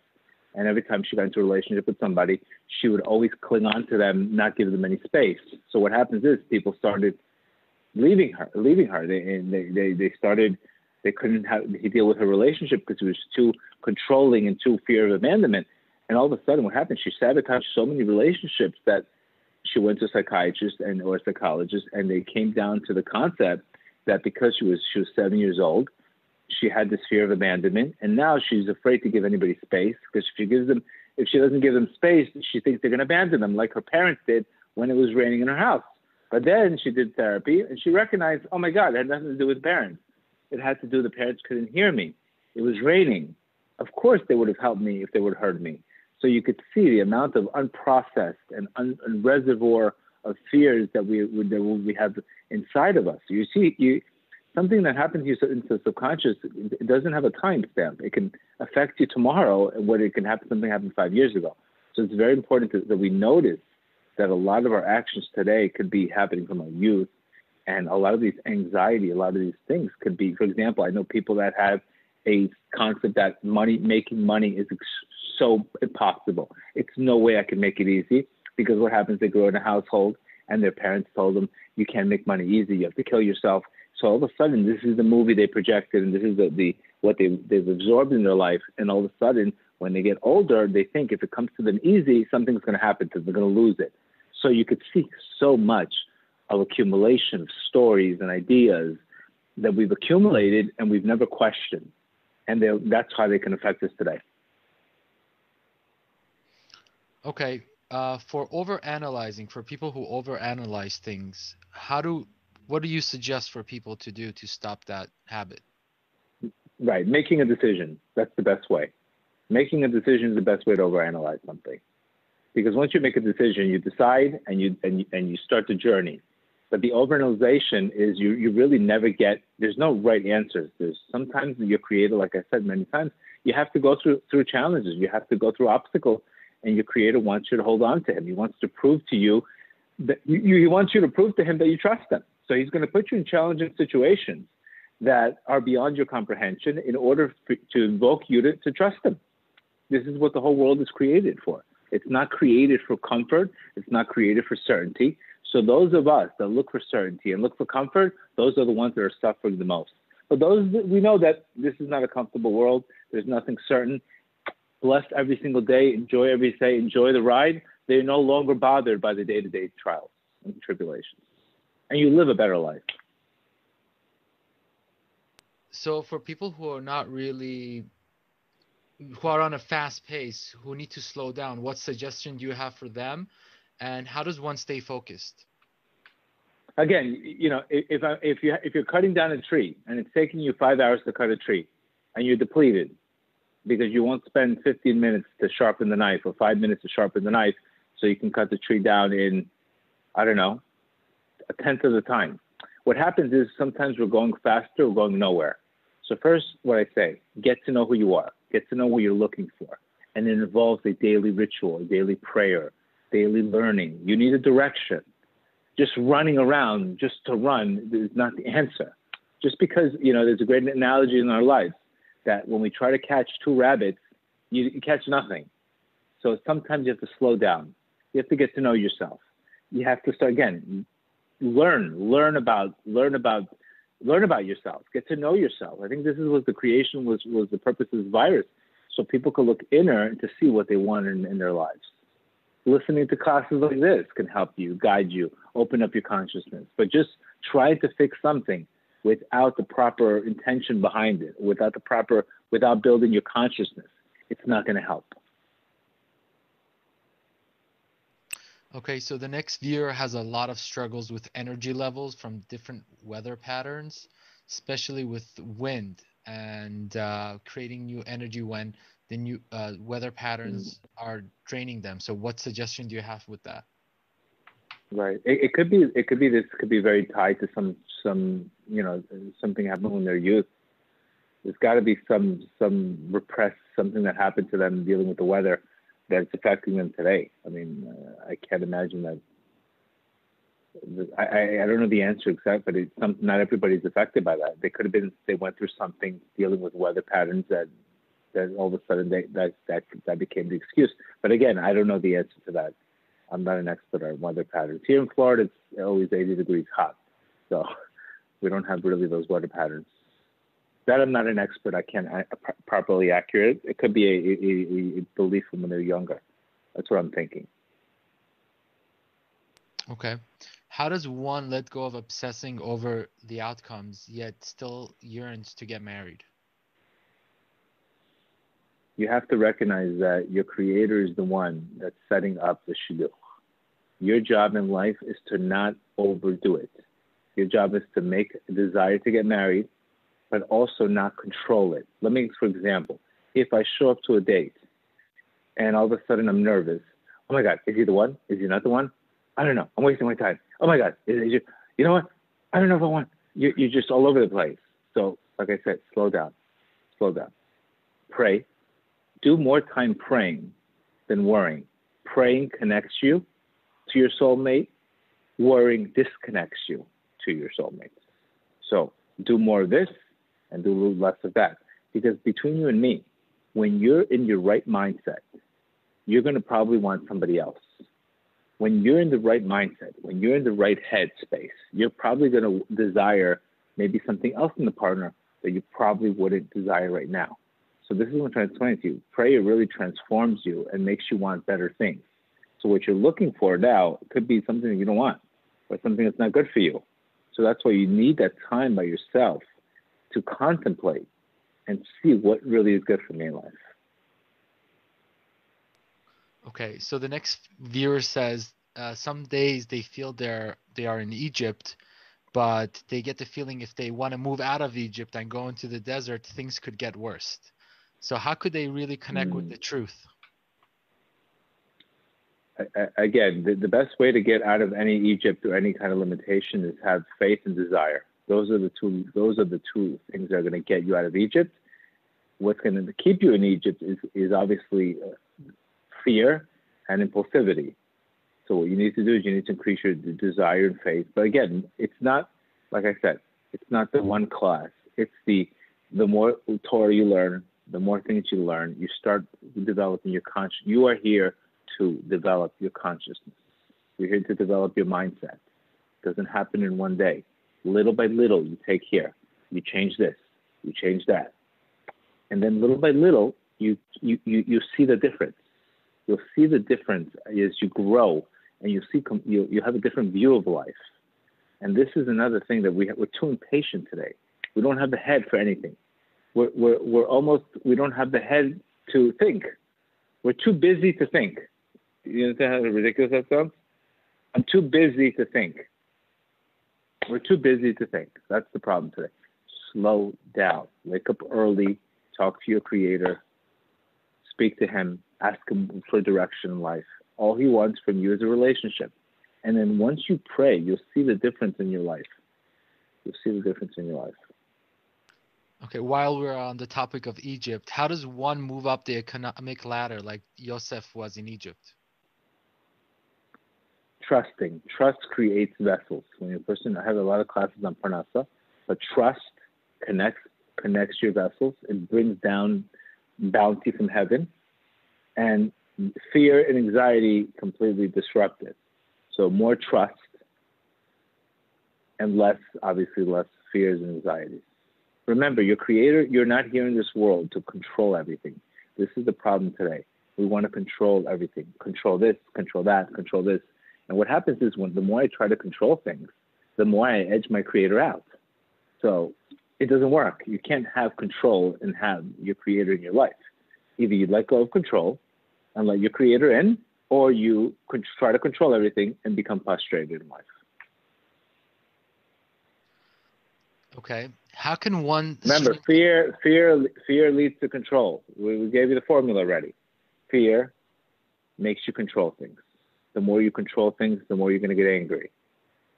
and every time she got into a relationship with somebody, she would always cling on to them, not give them any space. So what happens is people started leaving her, leaving her. They they they, they started they couldn't have, deal with her relationship because it was too controlling and too fear of abandonment. And all of a sudden, what happened? She sabotaged so many relationships that she went to a psychiatrist and or a psychologist, and they came down to the concept that because she was she was seven years old, she had this fear of abandonment, and now she's afraid to give anybody space because if she gives them, if she doesn't give them space, she thinks they're going to abandon them, like her parents did when it was raining in her house. But then she did therapy, and she recognized, oh my God, it had nothing to do with parents. It had to do the parents couldn't hear me. It was raining. Of course, they would have helped me if they would have heard me. So you could see the amount of unprocessed and, un, reservoir of fears that we that we have inside of us. You see, you something that happens to you in the subconscious, it doesn't have a time stamp. It can affect you tomorrow, and what it can happen, something happened five years ago. So it's very important to, that we notice that a lot of our actions today could be happening from our youth, and a lot of these anxiety, a lot of these things could be. For example, I know people that have a concept that money, making money, is so impossible. It's no way I can make it easy because what happens? They grow in a household, and their parents told them you can't make money easy. You have to kill yourself so all of a sudden, this is the movie they projected, and this is the, the what they they've absorbed in their life. And all of a sudden, when they get older, they think if it comes to them easy, something's going to happen to them. They're going to lose it. So you could see so much of accumulation of stories and ideas that we've accumulated and we've never questioned, and that's how they can affect us today. Okay, uh, for over analyzing, for people who over analyze things, how do what do you suggest for people to do to stop that habit? Right, making a decision. That's the best way. Making a decision is the best way to overanalyze something, because once you make a decision, you decide and you and you, and you start the journey. But the overanalyzation is you you really never get. There's no right answers. There's sometimes you're creator, like I said many times, You have to go through through challenges. You have to go through obstacles, and your creator wants you to hold on to him. He wants to prove to you that you, he wants you to prove to him that you trust him. So he's going to put you in challenging situations that are beyond your comprehension in order for, to invoke you to, to trust him. This is what the whole world is created for. It's not created for comfort. It's not created for certainty. So those of us that look for certainty and look for comfort, those are the ones that are suffering the most. But those we know that this is not a comfortable world. There's nothing certain. Blessed every single day, enjoy every day, enjoy the ride. They're no longer bothered by the day-to-day trials and tribulations, and you live a better life. So for people who are not really who are on a fast pace, who need to slow down, what suggestion do you have for them? And how does one stay focused? Again, you know, if I, if you if you're cutting down a tree and it's taking you five hours to cut a tree, and you're depleted because you won't spend 15 minutes to sharpen the knife or five minutes to sharpen the knife, so you can cut the tree down in, I don't know, a tenth of the time. What happens is sometimes we're going faster, we're going nowhere. So first, what I say, get to know who you are, get to know what you're looking for, and it involves a daily ritual, a daily prayer, daily learning. You need a direction. Just running around just to run is not the answer. Just because, you know, there's a great analogy in our lives that when we try to catch two rabbits, you, you catch nothing. So sometimes you have to slow down. You have to get to know yourself. You have to start again, learn, learn about, learn about, learn about yourself. Get to know yourself. I think this is what the creation was was the purpose of this virus, so people could look inner to see what they want in, in their lives listening to classes like this can help you, guide you, open up your consciousness. But just trying to fix something without the proper intention behind it, without the proper, without building your consciousness, it's not going to help. Okay, so the next viewer has a lot of struggles with energy levels from different weather patterns, especially with wind and uh, creating new energy when the new uh, weather patterns mm. are draining them. So, what suggestion do you have with that? Right. It, it, could be. It could be. This could be very tied to some some you know something happened when they're youth. There's got to be some some repressed something that happened to them dealing with the weather that's affecting them today. I mean, uh, I can't imagine that. I, I, I don't know the answer exactly, but it's some, not everybody's affected by that. They could have been they went through something dealing with weather patterns that that all of a sudden they, that that that became the excuse. But again, I don't know the answer to that. I'm not an expert on weather patterns. Here in Florida, it's always 80 degrees hot, so we don't have really those weather patterns. That I'm not an expert. I can't uh, properly accurate. It could be a, a, a belief from when they're younger. That's what I'm thinking. Okay. How does one let go of obsessing over the outcomes yet still yearns to get married? you have to recognize that your creator is the one that's setting up the shidduch. Your job in life is to not overdo it. Your job is to make a desire to get married, but also not control it. Let me, for example, if I show up to a date and all of a sudden I'm nervous, oh my God, is he the one? Is he not the one? I don't know. I'm wasting my time. Oh my God, is, is you, you know what? I don't know if I want. You, you're just all over the place. So, like I said, slow down, slow down. Pray, do more time praying than worrying. Praying connects you to your soulmate, worrying disconnects you to your soulmate. So do more of this and do a little less of that. Because between you and me, when you're in your right mindset, you're going to probably want somebody else. When you're in the right mindset, when you're in the right head space, you're probably going to desire maybe something else in the partner that you probably wouldn't desire right now. So this is what I'm trying to explain to you. Prayer really transforms you and makes you want better things. So what you're looking for now could be something that you don't want, or something that's not good for you. So that's why you need that time by yourself to contemplate and see what really is good for me in life. Okay, so the next viewer says uh, some days they feel they're they are in Egypt, but they get the feeling if they want to move out of Egypt and go into the desert, things could get worse. So how could they really connect mm. with hmm. the truth? Again, the, the best way to get out of any Egypt or any kind of limitation is have faith and desire. Those are the two. Those are the two things that are going to get you out of Egypt. what's going to keep you in Egypt is, is obviously uh, fear and impulsivity. So what you need to do is you need to increase your desire and faith. But again, it's not like I said, it's not the one class. It's the the more Torah you learn, the more things you learn, you start developing your conscious. You are here to develop your consciousness. You're here to develop your mindset. It doesn't happen in one day. Little by little, you take here. You change this. You change that. And then little by little, you, you, you, you see the difference. You'll see the difference as you grow and you see you, you have a different view of life. And this is another thing that we have, we're too impatient today. We don't have the head for anything. We're, we're, we're almost, we don't have the head to think. We're too busy to think. You understand how ridiculous that sounds? I'm too busy to think. We're too busy to think. That's the problem today. Slow down. Wake up early. Talk to your creator. Speak to him. Ask him for direction in life. All he wants from you is a relationship. And then once you pray, you'll see the difference in your life. You'll see the difference in your life. Okay, while we're on the topic of Egypt, how does one move up the economic ladder like Yosef was in Egypt? Trusting. Trust creates vessels. When a person, I have a lot of classes on Parnasa, but trust connects connects your vessels. It brings down bounty from heaven, and fear and anxiety completely disrupt it. So more trust and less, obviously, less fears and anxieties. Remember, your creator, you're not here in this world to control everything. This is the problem today. We want to control everything. Control this, control that, control this. And what happens is when the more I try to control things, the more I edge my creator out. So it doesn't work. You can't have control and have your creator in your life. Either you let go of control and let your creator in, or you could try to control everything and become frustrated in life. Okay. How can one remember fear? Fear, fear leads to control. We, we gave you the formula already. Fear makes you control things. The more you control things, the more you're going to get angry.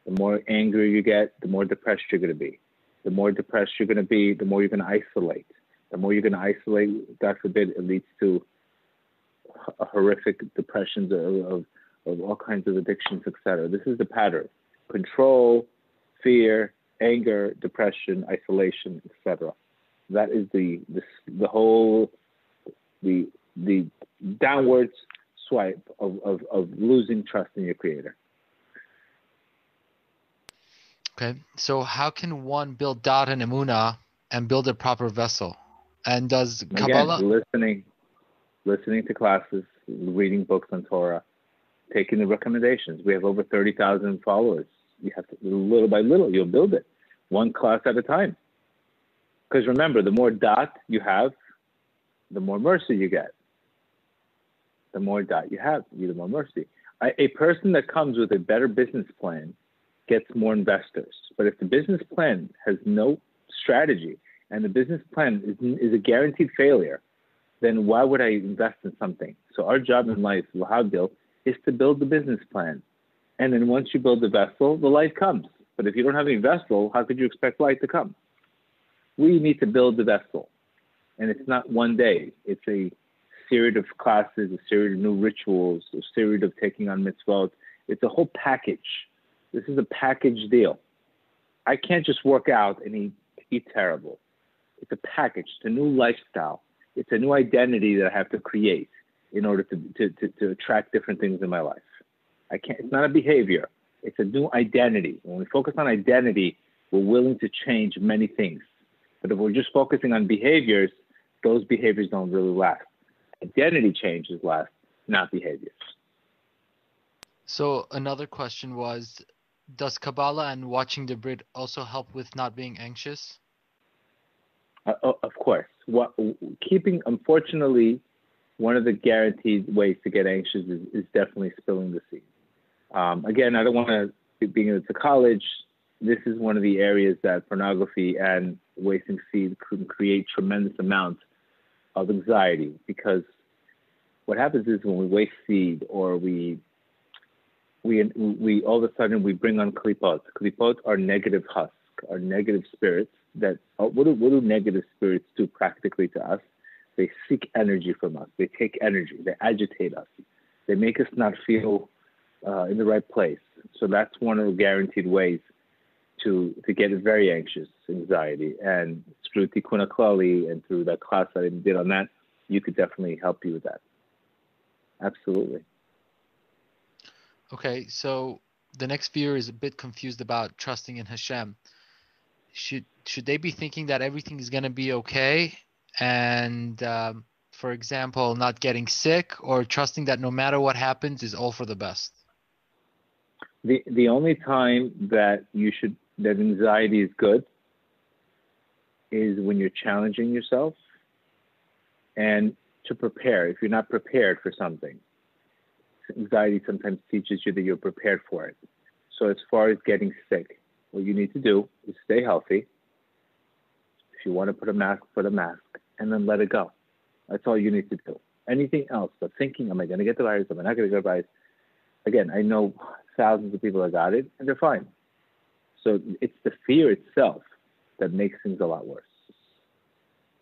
The more angry you get, the more depressed you're going to be. The more depressed you're going to be, the more you're going to isolate. The more you're going to isolate, God forbid, it leads to horrific depressions of, of, of all kinds of addictions, etc. This is the pattern: control, fear, anger, depression, isolation, etc. That is the, the the whole the the downwards swipe of, of, of losing trust in your creator. Okay, so how can one build da'at and emuna and build a proper vessel? And does Kabbalah Again, listening, listening to classes, reading books on Torah, taking the recommendations. We have over 30,000 followers. You have to, little by little, you'll build it, one class at a time. Because remember, the more da'at you have, the more mercy you get. The more da'at you have, you the more mercy. A person that comes with a better business plan gets more investors. But if the business plan has no strategy and the business plan is, is a guaranteed failure, then why would I invest in something? So our job in life, l'havdil, is to build the business plan. And then once you build the vessel, the light comes. But if you don't have any vessel, how could you expect light to come? We need to build the vessel. And it's not one day. It's a series of classes, a series of new rituals, a series of taking on mitzvot. It's a whole package. This is a package deal. I can't just work out and eat, eat terrible. It's a package. It's a new lifestyle it's a new identity that I have to create in order to, to, to, to attract different things in my life. I can't, it's not a behavior. It's a new identity. When we focus on identity, we're willing to change many things. But if we're just focusing on behaviors, those behaviors don't really last. Identity changes last, not behaviors. So another question was, does Kabbalah and watching the Brit also help with not being anxious? Uh, of course. What, keeping, unfortunately, one of the guaranteed ways to get anxious is, is definitely spilling the seed. Um, again, I don't want to, being into college, this is one of the areas that pornography and wasting seed can create tremendous amounts of anxiety because what happens is when we waste seed or we we we all of a sudden we bring on klipot. Klipot are negative husk, are negative spirits that uh, what do what do negative spirits do practically to us? They seek energy from us. They take energy. They agitate us. They make us not feel uh, in the right place. So that's one of the guaranteed ways to to get very anxious, anxiety. And through Tikkun HaKlali and through that class that I did on that, you could definitely help you with that. Absolutely. Okay, so the next viewer is a bit confused about trusting in Hashem. Should should they be thinking that everything is going to be okay, and um, for example, not getting sick, or trusting that no matter what happens is all for the best? The the only time that you should that anxiety is good is when you're challenging yourself and to prepare. If you're not prepared for something, anxiety sometimes teaches you that you're prepared for it. So, as far as getting sick, what you need to do is stay healthy. If you want to put a mask, put a mask and then let it go. That's all you need to do. Anything else but thinking, am I going to get the virus? Am I not going to get the virus? Again, I know thousands of people that got it and they're fine. So it's the fear itself that makes things a lot worse.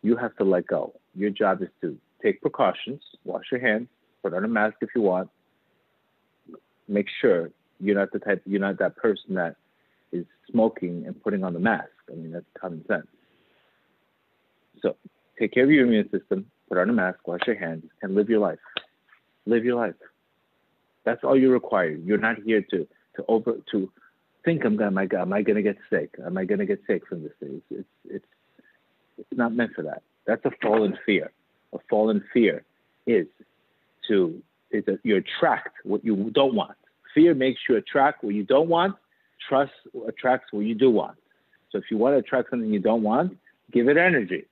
You have to let go. Your job is to take precautions, wash your hands, put on a mask if you want. Make sure you're not the type, you're not that person that is smoking and putting on the mask. I mean, that's common sense. So take care of your immune system, put on a mask, wash your hands, and live your life. Live your life. That's all you're required. You're not here to to over to think I'm gonna, am I, gonna get sick? Am I gonna get sick from this thing? It's, it's, it's, it's not meant for that. That's a fallen fear. A fallen fear is to, is that you attract what you don't want. Fear makes you attract what you don't want. Trust attracts what you do want. So if you want to attract something you don't want, give it energy.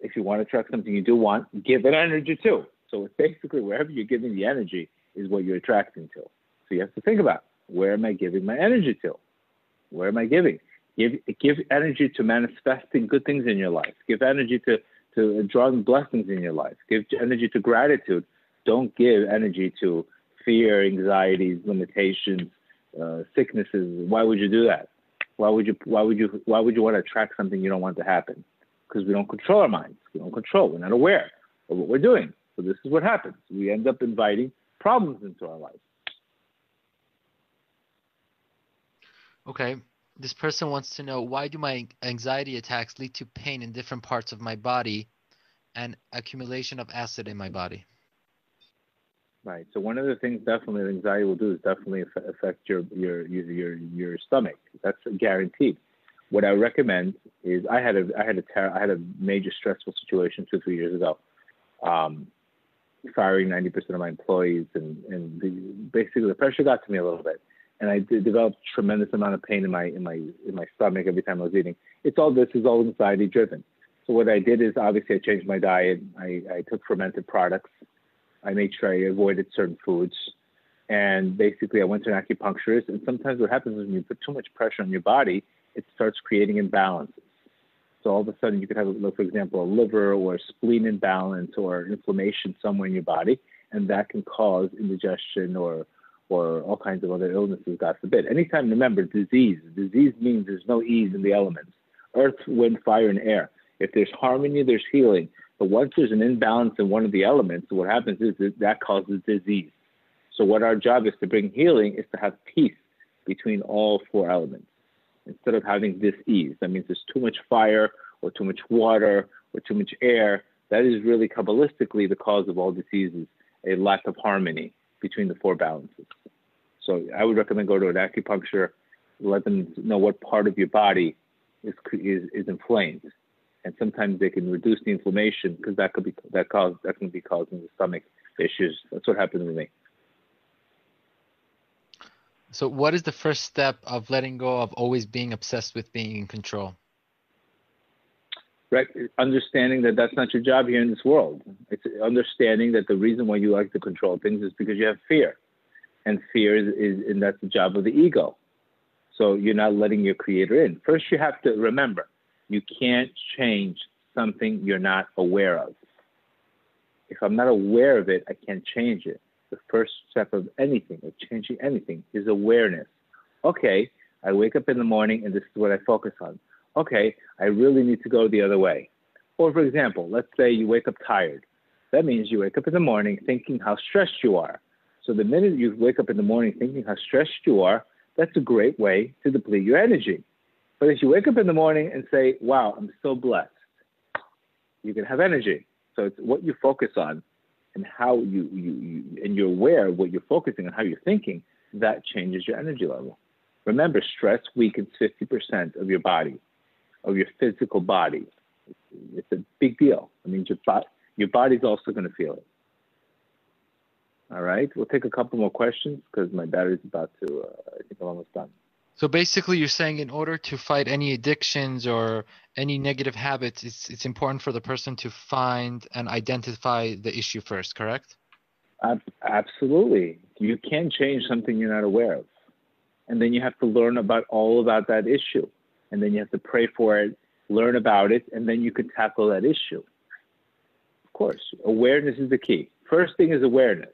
If you want to attract something you do want, give it energy too. So it's basically wherever you're giving the energy is what you're attracting to. So you have to think about where am I giving my energy to? Where am I giving? Give, give energy to manifesting good things in your life. Give energy to, to drawing blessings in your life. Give energy to gratitude. Don't give energy to fear, anxieties, limitations, uh, sicknesses. Why would you do that? Why would you? Why would you? Why would you want to attract something you don't want to happen? Because we don't control our minds. We don't control. We're not aware of what we're doing. So this is what happens. We end up inviting problems into our life. Okay. This person wants to know why do my anxiety attacks lead to pain in different parts of my body and accumulation of acid in my body? Right. So one of the things definitely anxiety will do is definitely affect your your your your, your stomach. That's guaranteed. What I recommend is I had a I had a ter- I had a major stressful situation two three years ago, um, firing ninety percent of my employees and and the, basically the pressure got to me a little bit and I developed tremendous amount of pain in my in my in my stomach every time I was eating. It's all this is all anxiety driven. So what I did is obviously I changed my diet. I, I took fermented products. I made sure I avoided certain foods. And basically I went to an acupuncturist. And sometimes what happens is when you put too much pressure on your body, it starts creating imbalances. So all of a sudden you could have, for example, a liver or a spleen imbalance or inflammation somewhere in your body, and that can cause indigestion or or all kinds of other illnesses, God forbid. Anytime, remember, disease. Disease means there's no ease in the elements earth, wind, fire, and air. If there's harmony, there's healing. But once there's an imbalance in one of the elements, what happens is that, causes disease. So, what our job is to bring healing is to have peace between all four elements instead of having dis-ease. That means there's too much fire or too much water or too much air. That is really Kabbalistically the cause of all diseases, a lack of harmony between the four balances. So I would recommend go to an acupuncture, let them know what part of your body is is, is inflamed, and sometimes they can reduce the inflammation because that could be that cause that can be causing the stomach issues. That's what happened to me. So, what is the first step of letting go of always being obsessed with being in control? Understanding that that's not your job here in this world. It's understanding that the reason why you like to control things is because you have fear, and fear is, is and that's the job of the ego. So you're not letting your creator in. First, you have to remember you can't change something you're not aware of. If I'm not aware of it, I can't change it. The first step of anything, of changing anything, is awareness. Okay, I wake up in the morning and this is what I focus on okay, I really need to go the other way. Or, for example, let's say you wake up tired. That means you wake up in the morning thinking how stressed you are. So the minute you wake up in the morning thinking how stressed you are, that's a great way to deplete your energy. But if you wake up in the morning and say, wow, I'm so blessed, you can have energy. So it's what you focus on and how you, you, you and you're aware of what you're focusing on, how you're thinking, that changes your energy level. Remember, stress weakens 50% of your body, of your physical body. It's a big deal. I mean, your, your body's also going to feel it. All right, we'll take a couple more questions because my battery's about to, uh, I think I'm almost done. So basically, you're saying in order to fight any addictions or any negative habits, it's, it's important for the person to find and identify the issue first, correct? Absolutely. You can't change something you're not aware of. And then you have to learn about all about that issue. And then you have to pray for it, learn about it, and then you can tackle that issue. Of course, awareness is the key. First thing is awareness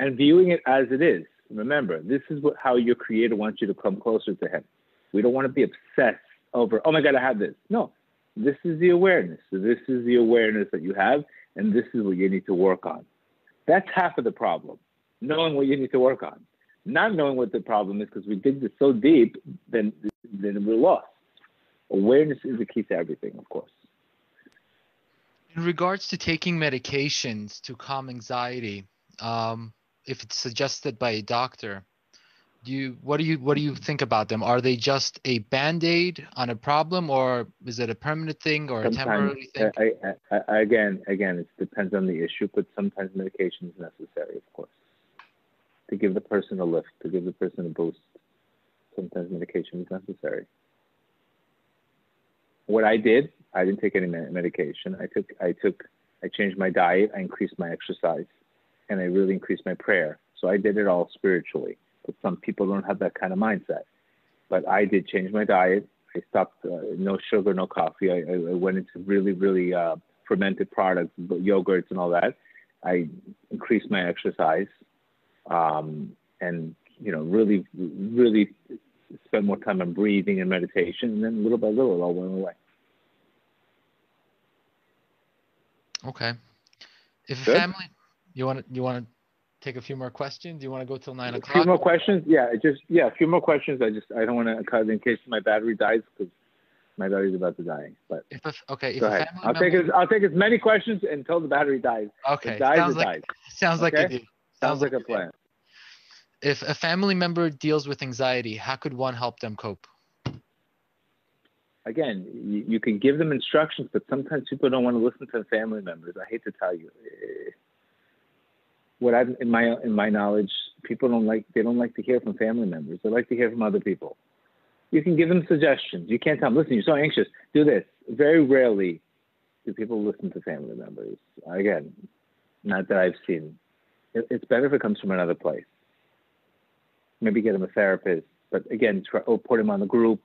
and viewing it as it is. Remember, this is what, how your creator wants you to come closer to him. We don't want to be obsessed over, oh my God, I have this. No, this is the awareness. So this is the awareness that you have, and this is what you need to work on. That's half of the problem, knowing what you need to work on. Not knowing what the problem is because we dig this so deep, then, then we're lost. Awareness is the key to everything, of course. In regards to taking medications to calm anxiety, um, if it's suggested by a doctor, do you what do you what do you think about them? Are they just a band-aid on a problem, or is it a permanent thing or sometimes, a temporary thing? I, I, I, again, again, it depends on the issue, but sometimes medication is necessary, of course, to give the person a lift, to give the person a boost. Sometimes medication is necessary. What I did, I didn't take any medication. I took, I took, I changed my diet. I increased my exercise and I really increased my prayer. So I did it all spiritually. But some people don't have that kind of mindset. But I did change my diet. I stopped uh, no sugar, no coffee. I, I went into really, really uh, fermented products, yogurts, and all that. I increased my exercise, um, and you know, really, really spend more time on breathing and meditation. And then little by little, it all went away. Okay. If a family you want to you want to take a few more questions? You want to go till nine o'clock? A few more questions? Yeah, just yeah, a few more questions. I just I don't want to cut in case my battery dies because my battery's about to die. But if a, okay, if go ahead. I'll member... take as I'll take as many questions until the battery dies. Okay, it dies, sounds it like dies. sounds like okay? deal. Sounds, sounds like, a plan. If a family member deals with anxiety, how could one help them cope? Again, you, you can give them instructions, but sometimes people don't want to listen to family members. I hate to tell you what I've in my in my knowledge, people don't like they don't like to hear from family members. They like to hear from other people. You can give them suggestions. You can't tell them, listen, you're so anxious, do this. Very rarely do people listen to family members. Again, not that I've seen. It, it's better if it comes from another place. Maybe get him a therapist, but again, try, or put him on the group.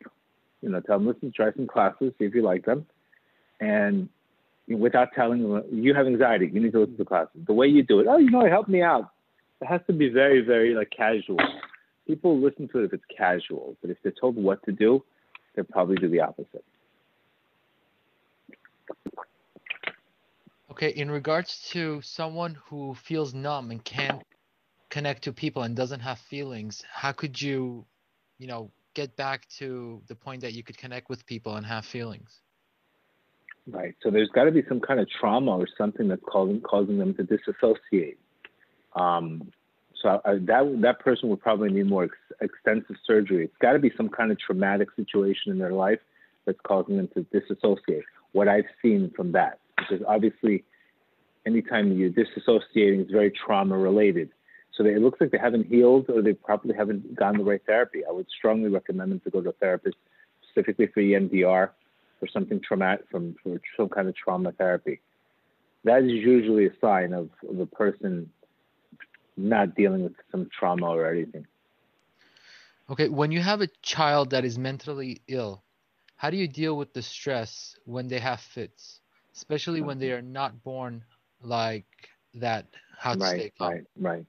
You know, tell them, listen, try some classes, see if you like them, and without telling them you have anxiety, you need to listen to classes. The way you do it, oh, you know, help me out. It has to be very, very like casual. People listen to it if it's casual, but if they're told what to do, they'll probably do the opposite. Okay, in regards to someone who feels numb and can't connect to people and doesn't have feelings, how could you, you know, get back to the point that you could connect with people and have feelings? Right. So there's got to be some kind of trauma or something that's causing causing them to disassociate. Um, so I, that that person would probably need more ex- extensive surgery. It's got to be some kind of traumatic situation in their life that's causing them to disassociate. What I've seen from that, because obviously, anytime you're disassociating is very trauma related. So they, it looks like they haven't healed or they probably haven't gotten the right therapy. I would strongly recommend them to go to a therapist specifically for EMDR for something traumatic, from for some kind of trauma therapy. That is usually a sign of, of a person not dealing with some trauma or anything. Okay, when you have a child that is mentally ill, how do you deal with the stress when they have fits, especially when they mm-hmm. are not born like that? How to right, stay? Right, right.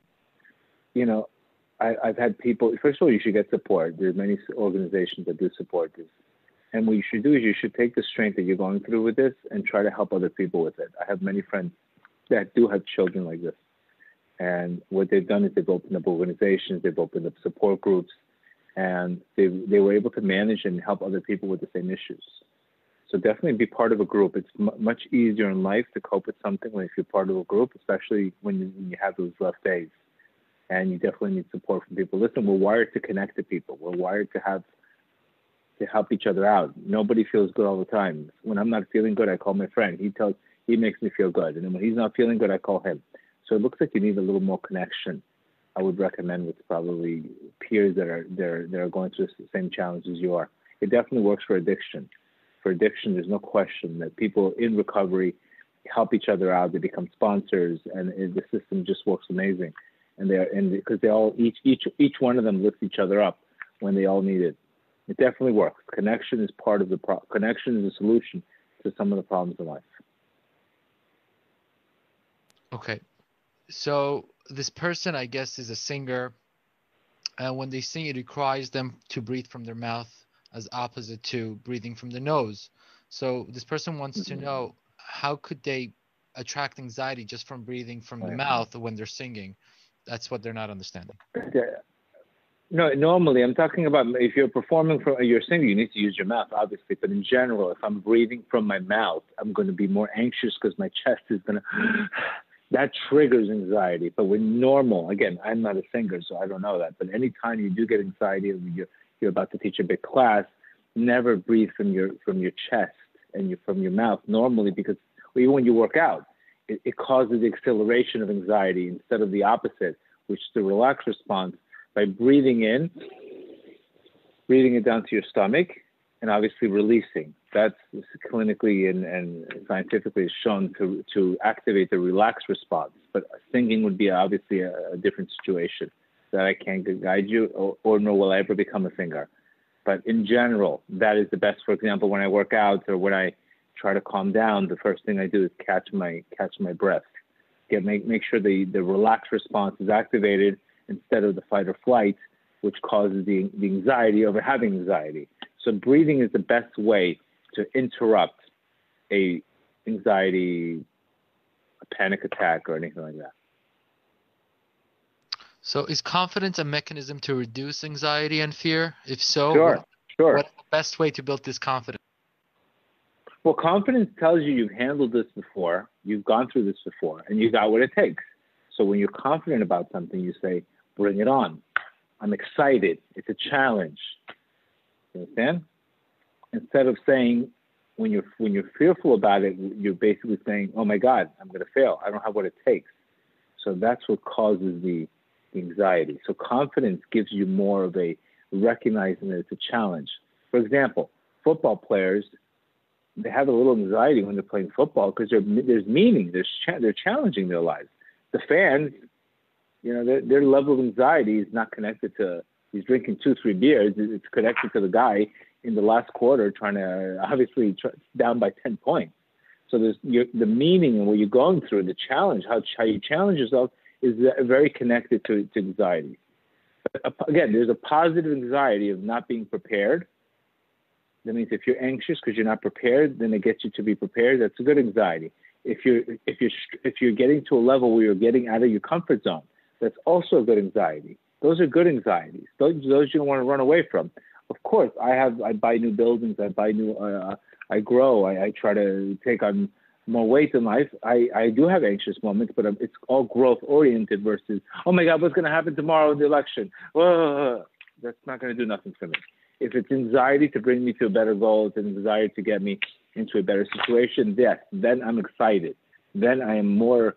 You know, I, have had people. First of all, you should get support. There's many organizations that do support this And what you should do is you should take the strength that you're going through with this and try to help other people with it. I have many friends that do have children like this. And what they've done is they've opened up organizations, they've opened up support groups, and they, they were able to manage and help other people with the same issues. So definitely be part of a group. It's m- much easier in life to cope with something when if you're part of a group, especially when you, when you have those rough days. And you definitely need support from people. Listen, we're wired to connect to people. We're wired to have to help each other out. Nobody feels good all the time. When I'm not feeling good, I call my friend. He tells he makes me feel good, and then when he's not feeling good, I call him. So it looks like you need a little more connection. I would recommend with probably peers that are that that are going through the same challenges you are. It definitely works for addiction. For addiction, there's no question that people in recovery help each other out. They become sponsors, and the system just works amazing. And they are, and because they all each each each one of them lifts each other up when they all need it. It definitely works. Connection is part of the pro- connection is a solution to some of the problems in life. Okay. So this person, I guess, is a singer. And when they sing, it requires them to breathe from their mouth as opposite to breathing from the nose. So this person wants to mm-hmm. know how could they attract anxiety just from breathing from the mouth when they're singing? That's what they're not understanding. No, normally I'm talking about if you're performing from you're singing, you need to use your mouth, obviously. But in general, if I'm breathing from my mouth, I'm going to be more anxious because my chest is going to. that triggers anxiety. But when normal, again, I'm not a singer, so I don't know that. But anytime you do get anxiety, you're you're about to teach a big class, never breathe from your from your chest and you, from your mouth normally because even when you work out, it, it causes the acceleration of anxiety instead of the opposite, which is the relaxed response by breathing in, breathing it down to your stomach, and obviously releasing. That's clinically and, and scientifically shown to, to activate the relaxed response. But singing would be obviously a, a different situation that I can't guide you, or, or nor will I ever become a singer. But in general, that is the best. For example, when I work out or when I try to calm down, the first thing I do is catch my catch my breath. Get make make sure the the relaxed response is activated instead of the fight or flight, which causes the, the anxiety over having anxiety. So breathing is the best way to interrupt a anxiety, a panic attack, or anything like that. So is confidence a mechanism to reduce anxiety and fear? If so, sure, what, sure. what's the best way to build this confidence? Well, confidence tells you you've handled this before, you've gone through this before, and you got what it takes. So when you're confident about something, you say, bring it on. I'm excited. It's a challenge. You understand? Instead of saying, when you're when you're fearful about it, you're basically saying, "Oh my God, I'm going to fail. I don't have what it takes." So that's what causes the anxiety. So confidence gives you more of a recognizing that it's a challenge. For example, football players they have a little anxiety when they're playing football because there's meaning. There's cha- they're challenging their lives. The fans you know, their, their level of anxiety is not connected to he's drinking two, three beers. It's connected to the guy in the last quarter trying to obviously try, down by 10 points. So there's your, the meaning and what you're going through, the challenge, how, how you challenge yourself is very connected to, to anxiety. But uh, again, there's a positive anxiety of not being prepared. That means if you're anxious because you're not prepared, then it gets you to be prepared. That's a good anxiety. If you're if you're if you're getting to a level where you're getting out of your comfort zone, that's also a good anxiety. Those are good anxieties. Those, those you don't want to run away from. Of course, I have. I buy new buildings. I buy new. Uh, I grow. I, I try to take on more weight in life. I, I do have anxious moments, but it's all growth oriented versus, oh my God, what's going to happen tomorrow in the election? That's not going to do nothing for me. If it's anxiety to bring me to a better goal, it's an anxiety to get me into a better situation, yes, then I'm excited. Then I am more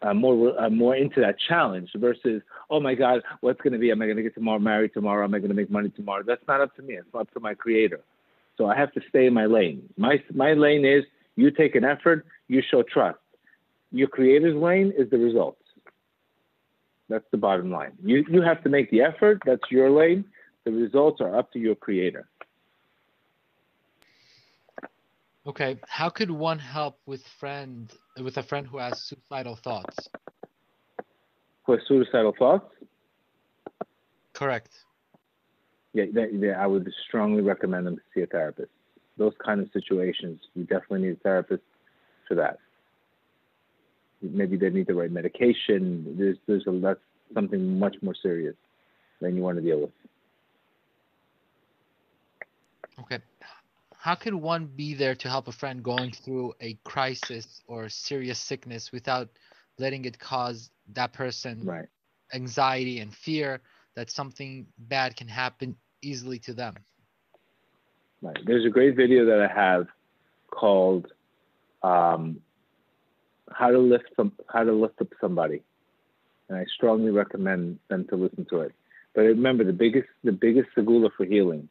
uh, more uh, more into that challenge versus oh my god what's going to be am i going to get tomorrow married tomorrow am i going to make money tomorrow that's not up to me it's up to my creator so i have to stay in my lane my my lane is you take an effort you show trust your creator's lane is the results that's the bottom line you you have to make the effort that's your lane the results are up to your creator Okay, how could one help with friend with a friend who has suicidal thoughts? Who has suicidal thoughts? Correct. Yeah, they, they, I would strongly recommend them to see a therapist. Those kind of situations, you definitely need a therapist for that. Maybe they need the right medication. There's there's a that's something much more serious than you want to deal with. Okay. How can one be there to help a friend going through a crisis or serious sickness without letting it cause that person right. anxiety and fear that something bad can happen easily to them? There's a great video that I have called um, "How to Lift Some How to Lift Up Somebody," and I strongly recommend them to listen to it. But remember, the biggest the biggest segula for healing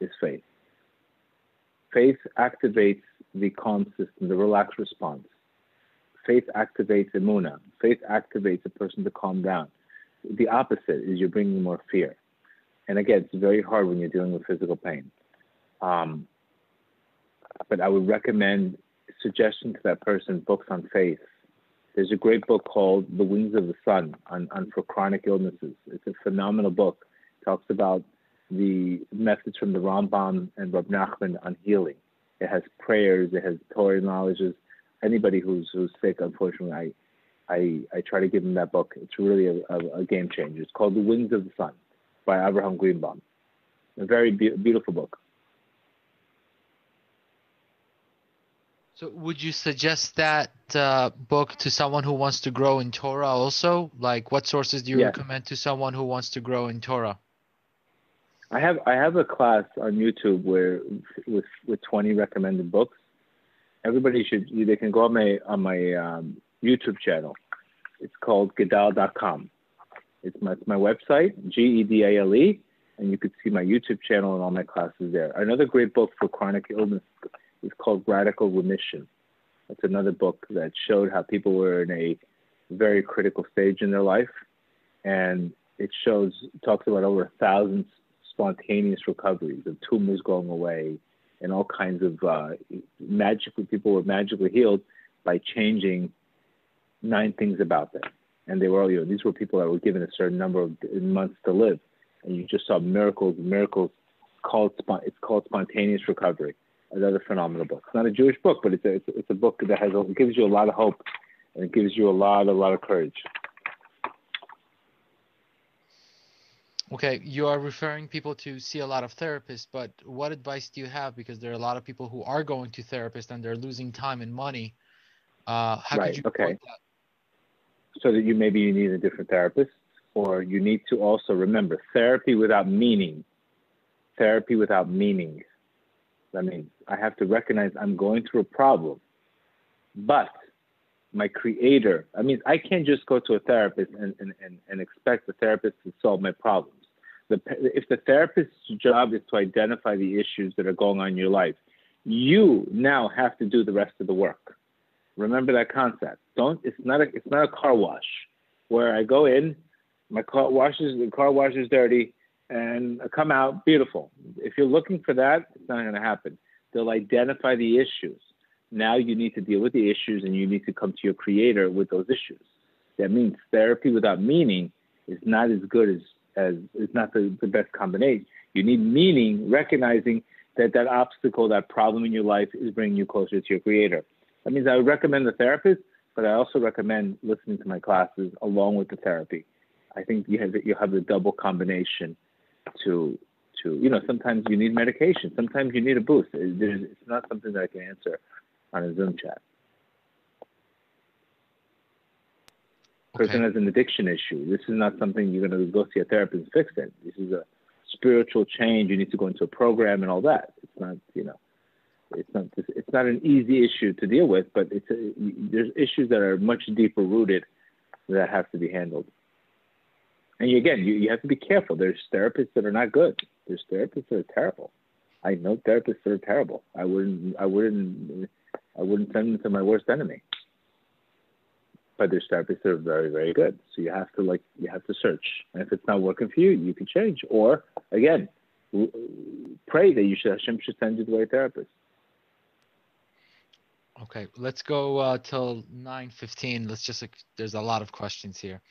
is faith. Faith activates the calm system, the relaxed response. Faith activates emuna. Faith activates a person to calm down. The opposite is you're bringing more fear. And again, it's very hard when you're dealing with physical pain. Um, but I would recommend suggestion to that person books on faith. There's a great book called The Wings of the Sun on, on for chronic illnesses. It's a phenomenal book. It talks about the methods from the Rambam and Rab Nachman on healing. It has prayers, it has Torah knowledges. Anybody who's who's sick, unfortunately, I I, I try to give them that book. It's really a, a, a game changer. It's called The Wings of the Sun by Abraham Greenbaum. A very be- beautiful book. So, would you suggest that uh, book to someone who wants to grow in Torah also? Like, what sources do you recommend to someone who wants to grow in Torah? I have I have a class on YouTube where with with 20 recommended books. Everybody should they can go on my on my um, YouTube channel. It's called Gedale.com. It's my it's my website G E D A L E, and you could see my YouTube channel and all my classes there. Another great book for chronic illness is called Radical Remission. It's another book that showed how people were in a very critical stage in their life, and it shows talks about over a thousand spontaneous recoveries of tumors going away and all kinds of uh, magically people were magically healed by changing nine things about them. And they were all, you know, these were people that were given a certain number of months to live. And you just saw miracles, miracles called, it's called spontaneous recovery. Another phenomenal book. It's not a Jewish book, but it's a, it's a, it's a book that has, it gives you a lot of hope and it gives you a lot, a lot of courage. Okay, you are referring people to see a lot of therapists, but what advice do you have? Because there are a lot of people who are going to therapists and they're losing time and money. Uh, how right. could you okay. So that you maybe you need a different therapist, or you need to also remember therapy without meaning. Therapy without meaning. That means I have to recognize I'm going through a problem, but my creator. I mean, I can't just go to a therapist and, and, and, and expect the therapist to solve my problems the, if the therapist's job is to identify the issues that are going on in your life, you now have to do the rest of the work. Remember that concept. Don't. It's not a. It's not a car wash where I go in, my car washes the car wash is dirty, and come out beautiful. If you're looking for that, it's not going to happen. They'll identify the issues. Now you need to deal with the issues, and you need to come to your creator with those issues. That means therapy without meaning is not as good as as is not the, the best combination. You need meaning, recognizing that that obstacle, that problem in your life is bringing you closer to your creator. That means I would recommend the therapist, but I also recommend listening to my classes along with the therapy. I think you have you have the double combination to to you know sometimes you need medication, sometimes you need a boost. It's not something that I can answer on a Zoom chat. person has an addiction issue. This is not something you're going to go see a therapist and fix it. This is a spiritual change. You need to go into a program and all that. It's not, you know, it's not it's not an easy issue to deal with, but it's a, there's issues that are much deeper rooted that have to be handled. And again, you, you have to be careful. There's therapists that are not good. There's therapists that are terrible. I know therapists that are terrible. I wouldn't I wouldn't I wouldn't send them to my worst enemy but there's therapists that are very, very good. So you have to like you have to search, and if it's not working for you, you can change. Or again, pray that you should Hashem should send you the right therapist. Okay, let's go uh, till nine fifteen. Let's just there's a lot of questions here.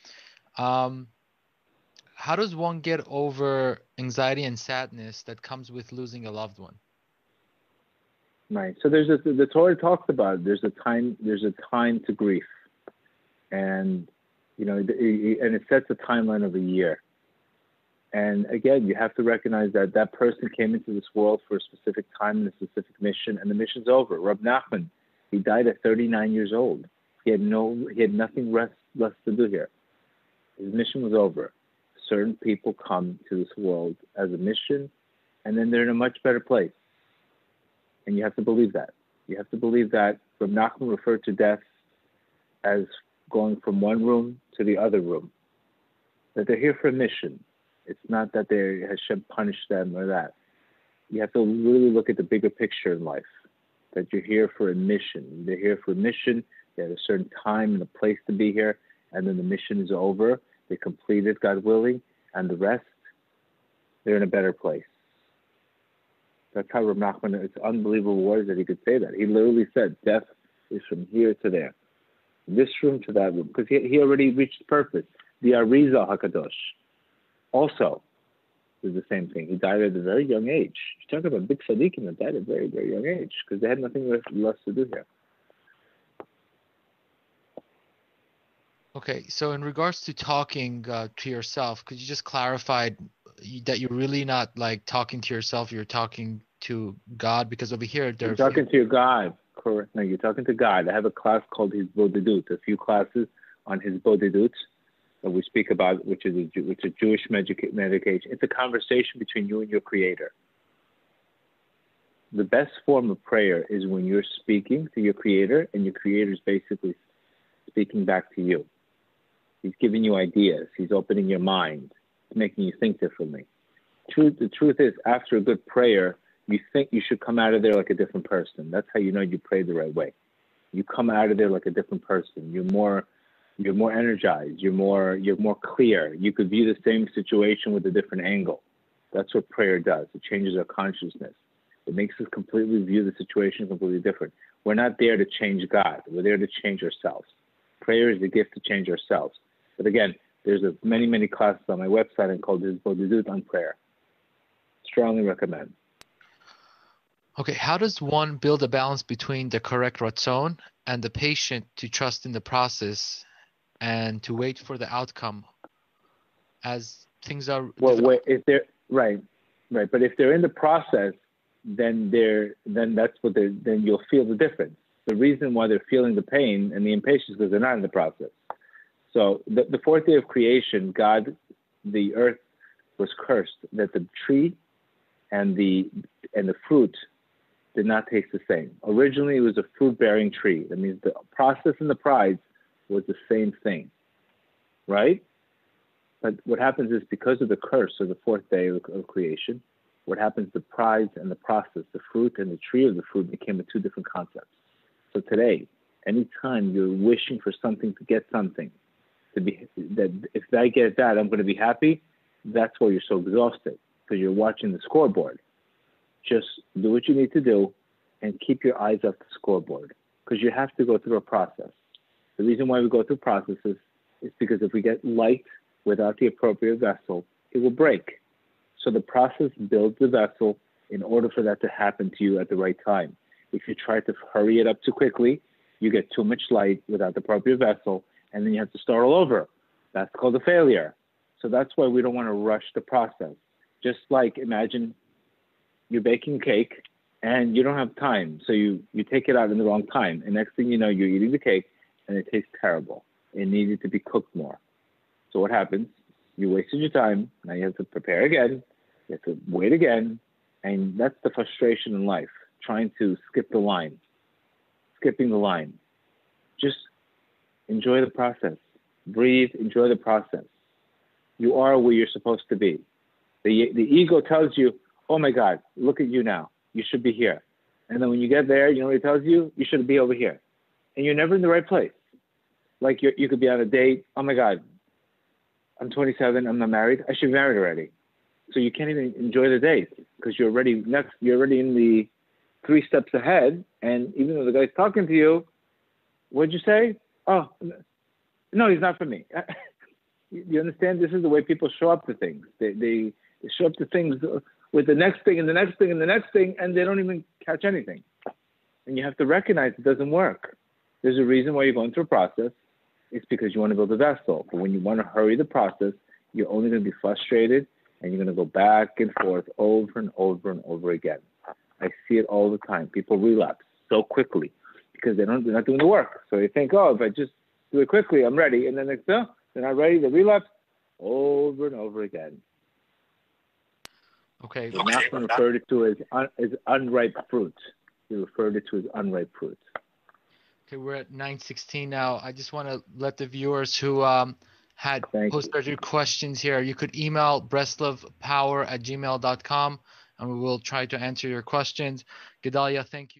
Um, how does one get over anxiety and sadness that comes with losing a loved one? Right. So there's a the Torah talks about it. there's a time there's a time to grief, and you know, and it sets a timeline of a year. And again, you have to recognize that that person came into this world for a specific time and a specific mission, and the mission's over. Rab Nachman, he died at 39 years old. He had no, he had nothing less, less to do here. His mission was over. Certain people come to this world as a mission, and then they're in a much better place. And you have to believe that. You have to believe that Rab Nachman referred to death as going from one room to the other room. That they're here for a mission it's not that they Hashem punished them or that. You have to really look at the bigger picture in life. That you're here for a mission. They're here for a mission. They have a certain time and a place to be here, and then the mission is over. They complete it, God willing, and the rest, they're in a better place. That's how Rav Nachman, it's unbelievable words that he could say that. He literally said, death is from here to there, this room to that room, because he, he already reached purpose. The Arizal HaKadosh also is the same thing. He died at a very young age. You talk about big tzaddikim that died at a very, very young age because they had nothing left less to do here. Okay, so in regards to talking uh, to yourself, could you just clarify that you're really not like talking to yourself, you're talking to God? Because over here, they're talking to your God. Correct. No, you're talking to God. I have a class called His Bodedut, a few classes on Hisbodedut that we speak about, which is a, which is a Jewish medication. It's a conversation between you and your Creator. The best form of prayer is when you're speaking to your Creator, and your Creator is basically speaking back to you. He's giving you ideas. He's opening your mind. He's making you think differently. Truth, the truth is, after a good prayer, you think you should come out of there like a different person. That's how you know you prayed the right way. You come out of there like a different person. You're more you're more energized, you're more you're more clear. You could view the same situation with a different angle. That's what prayer does. It changes our consciousness. It makes us completely view the situation completely different. We're not there to change God. We're there to change ourselves. Prayer is the gift to change ourselves. But again, there's a, many, many classes on my website and called Bodedut on prayer. Strongly recommend. Okay, how does one build a balance between the correct ratzon and the patient to trust in the process and to wait for the outcome as things are well wait, if they're right right but if they're in the process then they're then that's what they then you'll feel the difference the reason why they're feeling the pain and the impatience is because they're not in the process so the, the fourth day of creation god the earth was cursed that the tree and the and the fruit did not taste the same originally it was a fruit bearing tree that means the process and the prize was the same thing, right? But what happens is because of the curse of the fourth day of, of creation, what happens, the prize and the process, the fruit and the tree of the fruit became two different concepts. So today, anytime you're wishing for something to get something, to be that if I get that, I'm going to be happy. That's why you're so exhausted because you're watching the scoreboard. Just do what you need to do, and keep your eyes off the scoreboard because you have to go through a process. The reason why we go through processes is because if we get light without the appropriate vessel, it will break. So the process builds the vessel in order for that to happen to you at the right time. If you try to hurry it up too quickly, you get too much light without the appropriate vessel, and then you have to start all over. That's called a failure. So that's why we don't want to rush the process. Just like imagine you're baking cake and you don't have time, so you you take it out in the wrong time, and next thing you know, you're eating the cake and it tastes terrible. It needed to be cooked more. So what happens? You wasted your time. Now you have to prepare again. You have to wait again. And that's the frustration in life, trying to skip the line, skipping the line. Just enjoy the process. Breathe, enjoy the process. You are where you're supposed to be. The, the ego tells you, oh my God, look at you now. You should be here. And then when you get there, you know what it tells you? You should be over here. And you're never in the right place like you you could be on a date. Oh my God, I'm 27. I'm not married. I should be married already. So you can't even enjoy the date because you're already next. You're already in the three steps ahead. And even though the guy's talking to you, what'd you say? Oh, no, he's not for me. you understand? This is the way people show up to things. They, they show up to things with the next thing and the next thing and the next thing, and they don't even catch anything. and you have to recognize it doesn't work. There's a reason why you're going through a process. It's because you want to build a vessel. But when you want to hurry the process, you're only going to be frustrated and you're going to go back and forth over and over and over again. I see it all the time. People relapse so quickly because they don't, they're not doing the work. So they think, oh, if I just do it quickly, I'm ready. And then they, oh, they're not ready. They relapse over and over again. Okay. You're not going to to as, un, as unripe fruit. He referred it to as unripe fruit. Okay, we're at 916 now. I just want to let the viewers who um, had Thank posted your questions here, you could email breslovpower at gmail.com and we will try to answer your questions. Gedalia, thank you.